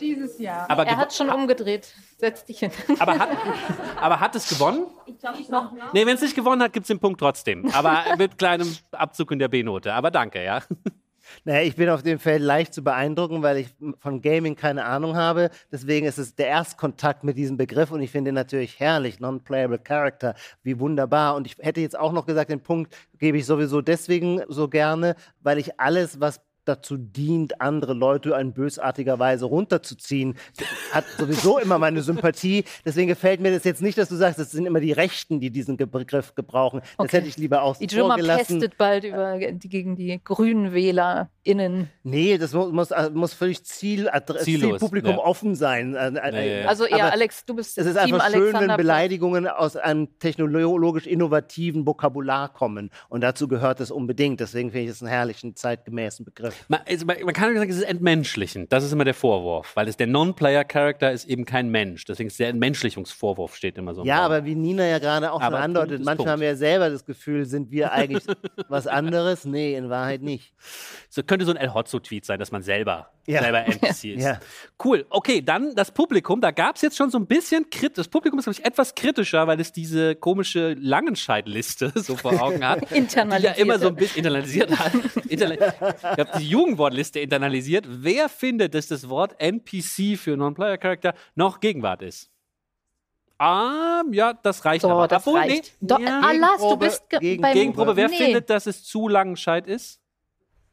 Speaker 2: dieses Jahr. Aber er hat schon umgedreht. Setz dich hin.
Speaker 3: Aber hat, aber hat es gewonnen? Ich glaube noch. Nee, wenn es nicht gewonnen hat, gibt es den Punkt trotzdem. Aber mit kleinem Abzug in der B-Note. Aber danke, ja. (laughs)
Speaker 4: Naja, ich bin auf dem Feld leicht zu beeindrucken, weil ich von Gaming keine Ahnung habe. Deswegen ist es der Erstkontakt mit diesem Begriff und ich finde ihn natürlich herrlich. Non-playable Character, wie wunderbar. Und ich hätte jetzt auch noch gesagt, den Punkt gebe ich sowieso deswegen so gerne, weil ich alles, was dazu dient, andere Leute in bösartiger Weise runterzuziehen, hat sowieso immer meine Sympathie. Deswegen gefällt mir das jetzt nicht, dass du sagst, es sind immer die Rechten, die diesen Begriff gebrauchen. Das okay. hätte ich lieber auch
Speaker 2: so gelassen. pestet bald über die, gegen die grünen WählerInnen.
Speaker 4: Nee, das muss, äh, muss völlig Ziel, Zielpublikum ja. offen sein. Äh,
Speaker 2: äh, also eher Alex, du bist
Speaker 4: Es ist Team einfach schön, wenn Beleidigungen aus einem technologisch innovativen Vokabular kommen. Und dazu gehört es unbedingt. Deswegen finde ich es einen herrlichen, zeitgemäßen Begriff.
Speaker 3: Man, also man, man, kann sagen, es ist entmenschlichen. Das ist immer der Vorwurf, weil es der Non-Player-Charakter ist eben kein Mensch. Deswegen ist der Entmenschlichungsvorwurf steht immer so.
Speaker 4: Ja, aber wie Nina ja gerade auch aber schon andeutet, manchmal Punkt. haben wir ja selber das Gefühl, sind wir eigentlich (laughs) was anderes? Nee, in Wahrheit nicht.
Speaker 3: So könnte so ein El Hotzo-Tweet sein, dass man selber, ja. selber (laughs) NPC ist. Ja. Cool. Okay, dann das Publikum. Da gab es jetzt schon so ein bisschen kritisch. Das Publikum ist, glaube ich, etwas kritischer, weil es diese komische Langenscheidliste (laughs) so vor Augen hat.
Speaker 2: internalisiert.
Speaker 3: Die ja immer so ein bisschen internalisiert hat. Interna ich habe die Jugendwortliste internalisiert. Wer findet, dass das Wort NPC für Non-Player-Character noch Gegenwart ist? Ah, ja, das reicht
Speaker 2: so,
Speaker 3: aber.
Speaker 2: Das Obwohl, reicht. Nee, Do ja. Alas, du bist
Speaker 3: ge Gegen Gegenprobe. Wer nee. findet, dass es zu Langenscheid ist?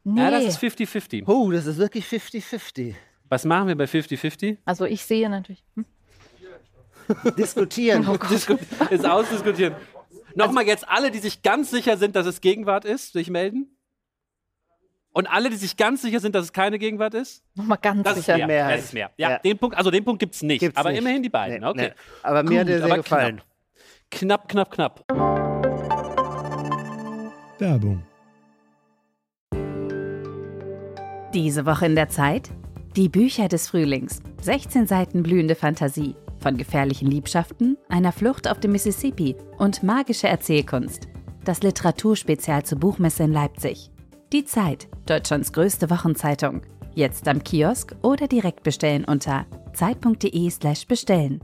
Speaker 3: Nee. Ja, das ist 50-50.
Speaker 4: Oh, das ist wirklich 50-50.
Speaker 3: Was machen wir bei 50-50?
Speaker 2: Also ich sehe natürlich. Hm?
Speaker 4: Diskutieren. (laughs)
Speaker 3: Oh Disku ist ausdiskutieren. Nochmal jetzt alle, die sich ganz sicher sind, dass es Gegenwart ist, sich melden. Und alle, die sich ganz sicher sind, dass es keine Gegenwart ist?
Speaker 2: Nochmal ganz
Speaker 3: das
Speaker 2: sicher.
Speaker 3: Ist mehr. Das ist mehr. Ja, ja, Den Punkt, also den Punkt gibt es nicht. Gibt's aber nicht. immerhin die beiden. Nee, okay. Nee.
Speaker 4: Aber mir Gut, hat der sehr gefallen.
Speaker 3: Knapp, knapp, knapp. knapp.
Speaker 7: Werbung.
Speaker 8: Diese Woche in der Zeit?
Speaker 7: Die Bücher des Frühlings. 16 Seiten blühende Fantasie. Von gefährlichen Liebschaften, einer Flucht auf dem Mississippi und magische Erzählkunst. Das Literaturspezial zur Buchmesse in Leipzig. Die Zeit, Deutschlands größte Wochenzeitung. Jetzt am Kiosk oder direkt bestellen unter zeit.de/slash bestellen.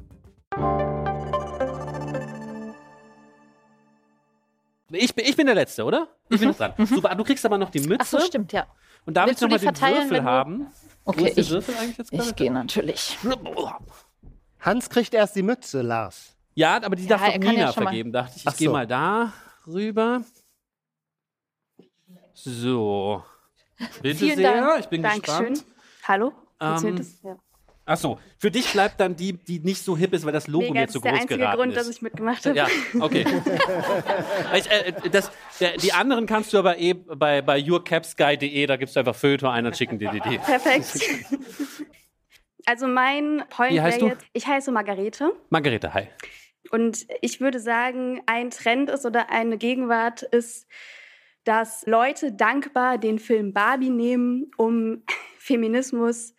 Speaker 3: Ich bin, ich bin der Letzte, oder? Ich bin noch dran. Super, du kriegst aber noch die Mütze.
Speaker 2: Ach so, stimmt, ja.
Speaker 3: Und darf
Speaker 2: Willst
Speaker 3: ich
Speaker 2: du
Speaker 3: noch mal
Speaker 2: die
Speaker 3: den Würfel haben? Wo
Speaker 2: Okay,
Speaker 3: ist der
Speaker 2: ich,
Speaker 3: Würfel eigentlich jetzt gerade?
Speaker 2: ich gehe natürlich.
Speaker 4: Hans kriegt erst die Mütze, Lars.
Speaker 3: Ja, aber die
Speaker 2: Ja,
Speaker 3: darf
Speaker 2: er
Speaker 3: doch
Speaker 2: ja
Speaker 3: Nina
Speaker 2: mal-
Speaker 3: vergeben, dachte ich. Ich gehe
Speaker 4: so.
Speaker 3: mal da rüber. So. Bitte
Speaker 2: Vielen
Speaker 3: sehr,
Speaker 2: Dank.
Speaker 3: ich bin
Speaker 8: Dankeschön.
Speaker 3: gespannt.
Speaker 8: Hallo?
Speaker 3: Ähm,
Speaker 8: das? Ja.
Speaker 3: Achso, für dich bleibt dann die, die nicht so hip ist, weil das Logo
Speaker 8: Mega,
Speaker 3: mir
Speaker 8: das
Speaker 3: zu
Speaker 8: ist der
Speaker 3: groß
Speaker 8: einzige
Speaker 3: geraten
Speaker 8: Grund,
Speaker 3: ist.
Speaker 8: dass ich mitgemacht habe.
Speaker 3: Ja, okay. (laughs) ich, äh, das, der, die anderen kannst du aber eh bei, bei yourcapsguy.de, da gibst du einfach Feuilleton ein und schicken die.
Speaker 8: Perfekt. Also mein Point wäre jetzt, ich heiße Margarete
Speaker 3: Margarete, hi.
Speaker 8: und ich würde sagen, ein Trend ist oder eine Gegenwart ist, dass Leute dankbar den Film Barbie nehmen, um (laughs) Feminismus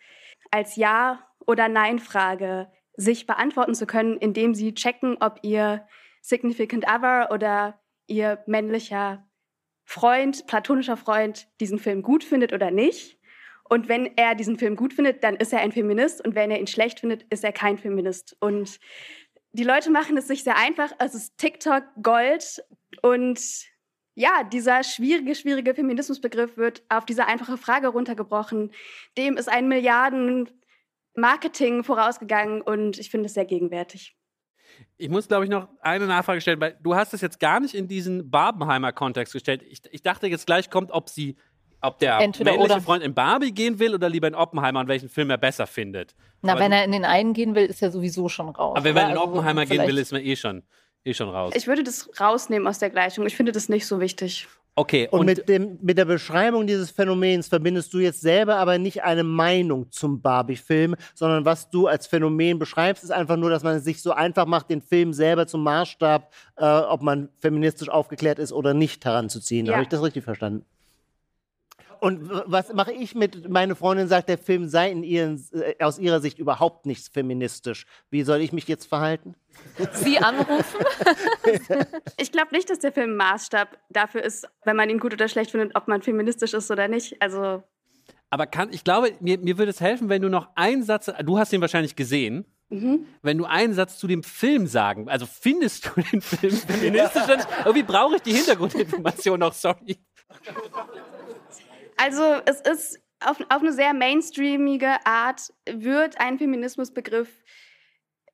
Speaker 8: als Ja- oder Nein-Frage sich beantworten zu können, indem sie checken, ob ihr Significant Other oder ihr männlicher Freund, platonischer Freund, diesen Film gut findet oder nicht. Und wenn er diesen Film gut findet, dann ist er ein Feminist. Und wenn er ihn schlecht findet, ist er kein Feminist. Und die Leute machen es sich sehr einfach. Es ist TikTok Gold. Und ja, dieser schwierige, schwierige Feminismusbegriff wird auf diese einfache Frage runtergebrochen. Dem ist ein Milliarden Marketing vorausgegangen und ich finde es sehr gegenwärtig.
Speaker 3: Ich muss, glaube ich, noch eine Nachfrage stellen, weil du hast es jetzt gar nicht in diesen Barbenheimer Kontext gestellt. Ich, ich dachte jetzt gleich kommt, ob sie, ob der
Speaker 2: Entweder
Speaker 3: männliche
Speaker 2: oder.
Speaker 3: Freund in Barbie gehen will oder lieber in Oppenheimer und welchen Film er besser findet.
Speaker 2: Na,
Speaker 3: Aber
Speaker 2: wenn
Speaker 3: du-
Speaker 2: er in den einen gehen will, ist er sowieso schon raus.
Speaker 3: Aber wenn man
Speaker 2: oder?
Speaker 3: in
Speaker 2: Also
Speaker 3: Oppenheimer gehen will, ist man eh schon, eh schon raus.
Speaker 8: Ich würde das rausnehmen aus der Gleichung. Ich finde das nicht so wichtig.
Speaker 3: okay,
Speaker 4: Und,
Speaker 3: und,
Speaker 4: mit, dem, mit der Beschreibung dieses Phänomens verbindest du jetzt selber aber nicht eine Meinung zum Barbie-Film, sondern was du als Phänomen beschreibst, ist einfach nur, dass man es sich so einfach macht, den Film selber zum Maßstab, äh, ob man feministisch aufgeklärt ist oder nicht, heranzuziehen.
Speaker 8: Ja.
Speaker 4: Habe ich das richtig verstanden? Und was mache ich mit, meine Freundin sagt, der Film sei in ihren, äh, aus ihrer Sicht überhaupt nicht feministisch. Wie soll ich mich jetzt verhalten?
Speaker 2: Sie anrufen? (laughs)
Speaker 8: Ich glaube nicht, dass der Film Maßstab dafür ist, wenn man ihn gut oder schlecht findet, ob man feministisch ist oder nicht. Also
Speaker 3: aber kann, ich glaube, mir, mir würde es helfen, wenn du noch einen Satz, du hast ihn wahrscheinlich gesehen, wenn du einen Satz zu dem Film sagen, also findest du den Film feministisch? Irgendwie brauche ich die Hintergrundinformation noch, sorry. (laughs)
Speaker 8: Also es ist auf, auf eine sehr mainstreamige Art wird ein Feminismusbegriff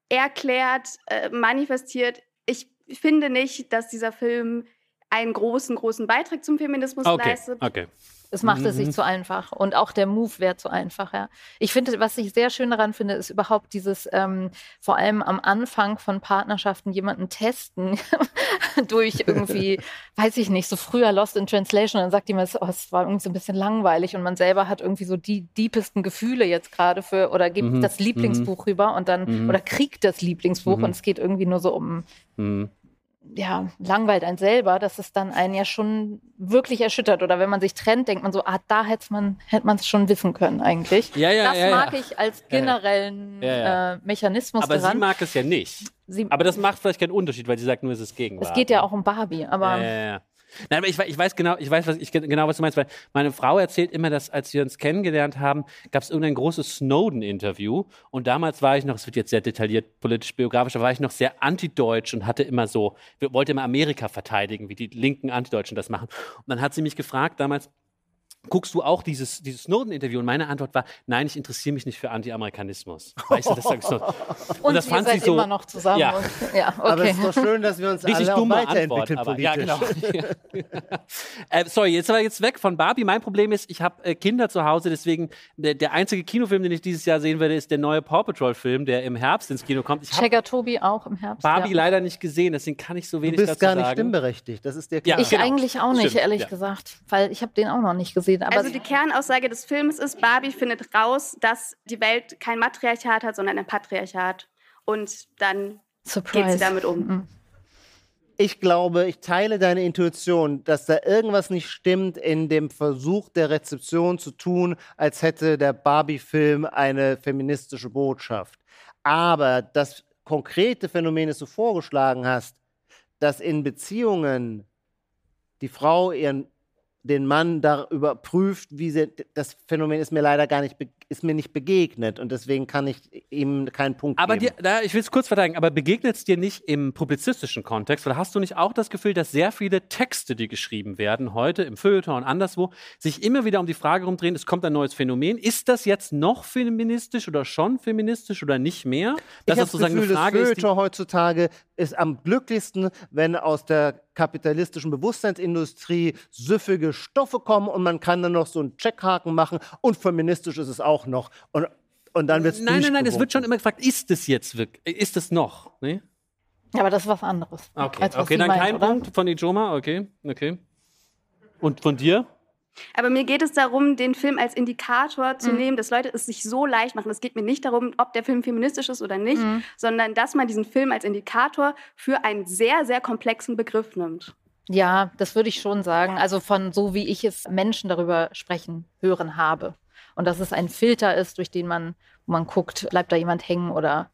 Speaker 8: erklärt, äh, manifestiert. Ich finde nicht, dass dieser Film einen großen, großen Beitrag zum Feminismus
Speaker 3: Okay,
Speaker 8: leistet.
Speaker 3: okay.
Speaker 2: Es macht es sich zu einfach. Und auch der Move wäre zu einfach, ja. Ich finde, was ich sehr schön daran finde, ist überhaupt dieses, ähm, vor allem am Anfang von Partnerschaften jemanden testen (laughs) durch irgendwie, (laughs) weiß ich nicht, so früher Lost in Translation. Und dann sagt jemand, oh, es war irgendwie so ein bisschen langweilig und man selber hat irgendwie so die deepesten Gefühle jetzt gerade für oder gibt
Speaker 3: Mhm,
Speaker 2: das Lieblingsbuch rüber und dann
Speaker 3: Mhm.
Speaker 2: oder kriegt das Lieblingsbuch
Speaker 3: Mhm.
Speaker 2: und es geht irgendwie nur so um. Ja, langweilt einen selber, dass es dann einen ja schon wirklich erschüttert. Oder wenn man sich trennt, denkt man so, ah, da hätte man hätte man es schon wissen können eigentlich.
Speaker 3: Ja, ja,
Speaker 2: das
Speaker 3: ja, ja.
Speaker 2: mag ich als
Speaker 3: Ja, ja.
Speaker 2: generellen
Speaker 3: Ja, ja.
Speaker 2: Äh, Mechanismus
Speaker 3: Aber sie
Speaker 2: daran.
Speaker 3: mag es ja nicht.
Speaker 2: Sie,
Speaker 3: Aber das macht vielleicht keinen Unterschied, weil sie sagt nur, es ist Gegenwart.
Speaker 2: es geht ja auch um Barbie, aber
Speaker 3: Ja, ja, ja. Nein, aber ich, ich weiß genau, ich weiß was, ich, genau, was du meinst, weil meine Frau erzählt immer, dass als wir uns kennengelernt haben, gab es irgendein großes Snowden-Interview und damals war ich noch, es wird jetzt sehr detailliert politisch-biografisch, da war ich noch sehr antideutsch und hatte immer so, wollte immer Amerika verteidigen, wie die linken Antideutschen das machen. Und dann hat sie mich gefragt damals, guckst du auch dieses, dieses Snowden-Interview? Und meine Antwort war, nein, ich interessiere mich nicht für Anti-Amerikanismus. Weißt du, das sagst du. (laughs)
Speaker 2: und,
Speaker 3: das
Speaker 2: ihr
Speaker 3: fand
Speaker 2: seid
Speaker 3: sie so-
Speaker 2: immer noch zusammen.
Speaker 3: Ja.
Speaker 2: Und, ja,
Speaker 4: Aber
Speaker 2: okay.
Speaker 4: es ist doch schön, dass wir uns (laughs)
Speaker 3: Richtig
Speaker 4: alle
Speaker 3: dumme Antwort,
Speaker 4: weiterentwickeln
Speaker 3: aber
Speaker 4: politisch.
Speaker 3: ja, genau. (laughs) äh, sorry, jetzt aber jetzt weg von Barbie. Mein Problem ist, ich habe äh, Kinder zu Hause, deswegen der, der einzige Kinofilm, den ich dieses Jahr sehen werde, ist der neue Paw Patrol Film, der im Herbst ins Kino kommt. Ich
Speaker 2: Checker Tobi auch im Herbst.
Speaker 3: Barbie
Speaker 2: ja.
Speaker 3: leider nicht gesehen, deswegen kann ich so
Speaker 4: Du
Speaker 3: wenig
Speaker 4: bist
Speaker 3: dazu
Speaker 4: gar nicht
Speaker 3: sagen.
Speaker 4: stimmberechtigt. Das ist der
Speaker 3: Ja,
Speaker 4: klar.
Speaker 2: Ich
Speaker 3: genau.
Speaker 2: eigentlich auch nicht,
Speaker 3: Stimmt,
Speaker 2: ehrlich
Speaker 3: ja.
Speaker 2: gesagt, weil ich habe den auch noch nicht gesehen. Aber
Speaker 8: Also die Kernaussage des Films ist, Barbie findet raus, dass die Welt kein Matriarchat hat, sondern ein Patriarchat. Und dann geht
Speaker 2: Surprise.
Speaker 8: sie damit um.
Speaker 2: Mhm.
Speaker 4: ich glaube, ich teile deine Intuition, dass da irgendwas nicht stimmt in dem Versuch der Rezeption zu tun, als hätte der Barbie-Film eine feministische Botschaft. Aber das konkrete Phänomen, das du vorgeschlagen hast, dass in Beziehungen die Frau ihren den Mann darüber prüft, wie sie, das Phänomen ist mir leider gar nicht, ist mir nicht begegnet und deswegen kann ich ihm keinen Punkt
Speaker 3: aber
Speaker 4: geben.
Speaker 3: Aber ich will es kurz verteidigen, aber begegnet es dir nicht im publizistischen Kontext oder hast du nicht auch das Gefühl, dass sehr viele Texte, die geschrieben werden, heute im Feuilleton und anderswo, sich immer wieder um die Frage rumdrehen, es kommt ein neues Phänomen, ist das jetzt noch feministisch oder schon feministisch oder nicht mehr?
Speaker 4: Das ich ist sozusagen Gefühl, eine Frage das Feuilleton heutzutage ist am glücklichsten, wenn aus der kapitalistischen Bewusstseinsindustrie süffige Stoffe kommen und man kann dann noch so einen Checkhaken machen und feministisch ist es auch noch. Und, und dann wird es
Speaker 3: Nein, nein, nein, es wird schon immer gefragt, ist es jetzt wirklich, ist es noch? Nee?
Speaker 2: Ja, aber das ist was anderes.
Speaker 3: Okay, okay dann meint, kein oder? Punkt von Ijoma, okay, okay. Und von dir?
Speaker 8: Aber mir geht es darum, den Film als Indikator zu mhm. nehmen, dass Leute es sich so leicht machen. Es geht mir nicht darum, ob der Film feministisch ist oder nicht, mhm. sondern dass man diesen Film als Indikator für einen sehr, sehr komplexen Begriff nimmt.
Speaker 2: Ja, das würde ich schon sagen. Also von so, wie ich es Menschen darüber sprechen, hören habe. Und dass es ein Filter ist, durch den man, man guckt, bleibt da jemand hängen oder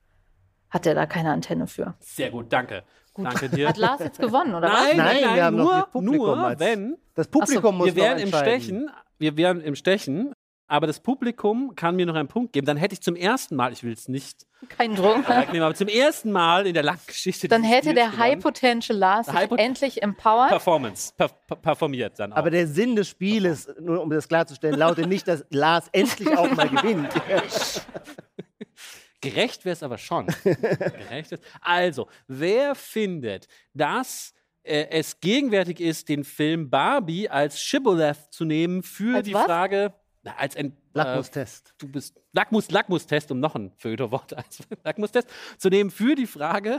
Speaker 2: hat der da keine Antenne für.
Speaker 3: Sehr gut, danke. Gut. Danke (laughs) dir.
Speaker 2: Hat Lars jetzt gewonnen, oder
Speaker 3: nein,
Speaker 2: was?
Speaker 3: Nein, nein, wir haben
Speaker 4: nur,
Speaker 3: noch Publikum
Speaker 4: nur
Speaker 3: wenn
Speaker 4: das Publikum so, muss
Speaker 3: wir wären im Stechen, wir wären im Stechen, aber das Publikum kann mir noch einen Punkt geben. Dann hätte ich zum ersten Mal, ich will es nicht
Speaker 2: kein Druck.
Speaker 3: aber zum ersten Mal in der langen Geschichte.
Speaker 2: Dann hätte der High Potential Lars sich High endlich empowered.
Speaker 3: Performance, per performiert dann auch.
Speaker 4: Aber der Sinn des Spieles, nur um das klarzustellen, lautet nicht, dass Lars endlich auch mal (laughs) gewinnt. (laughs)
Speaker 3: Gerecht wäre es aber schon. (laughs) Gerecht ist. Also, wer findet, dass äh, es gegenwärtig ist, den Film Barbie als Shibboleth zu nehmen für als die was? Frage, na, als ein
Speaker 4: äh, Lackmustest.
Speaker 3: Äh, du bist Lackmus, Lackmustest, um noch ein Föderwort (laughs) als Lackmustest zu nehmen für die Frage,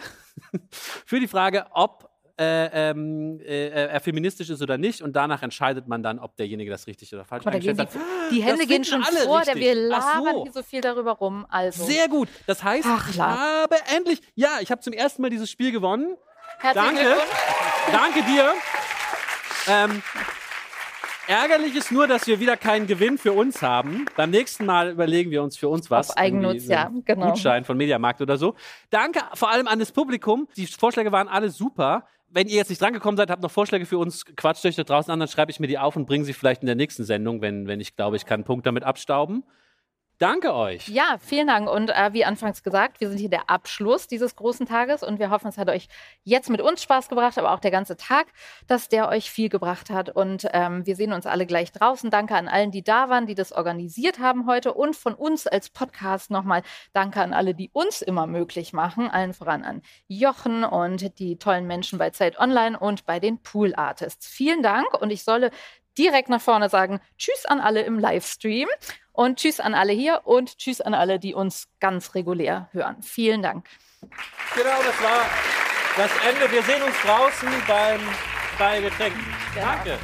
Speaker 3: (laughs) für die Frage, ob äh, ähm, äh, er feministisch ist oder nicht und danach entscheidet man dann, ob derjenige das richtig oder falsch
Speaker 2: eingeschätzt hat. Die, die Hände gehen schon vor, der wir labern so. hier so viel darüber rum. Also.
Speaker 3: Sehr gut. Das heißt, Ach, ich habe endlich, ja, ich habe zum ersten Mal dieses Spiel gewonnen.
Speaker 2: Herzlichen
Speaker 3: Danke. Danke dir. Ähm, Ärgerlich ist nur, dass wir wieder keinen Gewinn für uns haben. Beim nächsten Mal überlegen wir uns für uns was.
Speaker 2: Auf Eigennutz, ja, genau.
Speaker 3: Gutschein von Mediamarkt oder so. Danke vor allem an das Publikum. Die Vorschläge waren alle super wenn ihr jetzt nicht drangekommen seid, habt noch Vorschläge für uns, quatscht euch da draußen an, dann schreibe ich mir die auf und bringe sie vielleicht in der nächsten Sendung, wenn, wenn ich glaube, ich kann einen Punkt damit abstauben. Danke euch.
Speaker 2: Ja, vielen Dank. Und äh, wie anfangs gesagt, wir sind hier der Abschluss dieses großen Tages und wir hoffen, es hat euch jetzt mit uns Spaß gebracht, aber auch der ganze Tag, dass der euch viel gebracht hat. Und ähm, wir sehen uns alle gleich draußen. Danke an allen, die da waren, die das organisiert haben heute und von uns als Podcast nochmal danke an alle, die uns immer möglich machen. Allen voran an Jochen und die tollen Menschen bei Zeit Online und bei den Pool Artists. Vielen Dank und ich solle direkt nach vorne sagen Tschüss an alle im Livestream und Tschüss an alle hier und Tschüss an alle, die uns ganz regulär hören. Vielen Dank.
Speaker 3: Genau, das war das Ende. Wir sehen uns draußen beim, bei Getränken. Genau. Danke.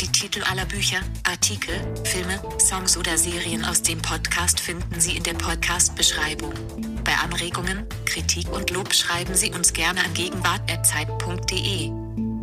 Speaker 1: Die Titel aller Bücher, Artikel, Filme, Songs oder Serien aus dem Podcast finden Sie in der Podcast-Beschreibung. Bei Anregungen, Kritik und Lob schreiben Sie uns gerne an gegenwart.zeit.de.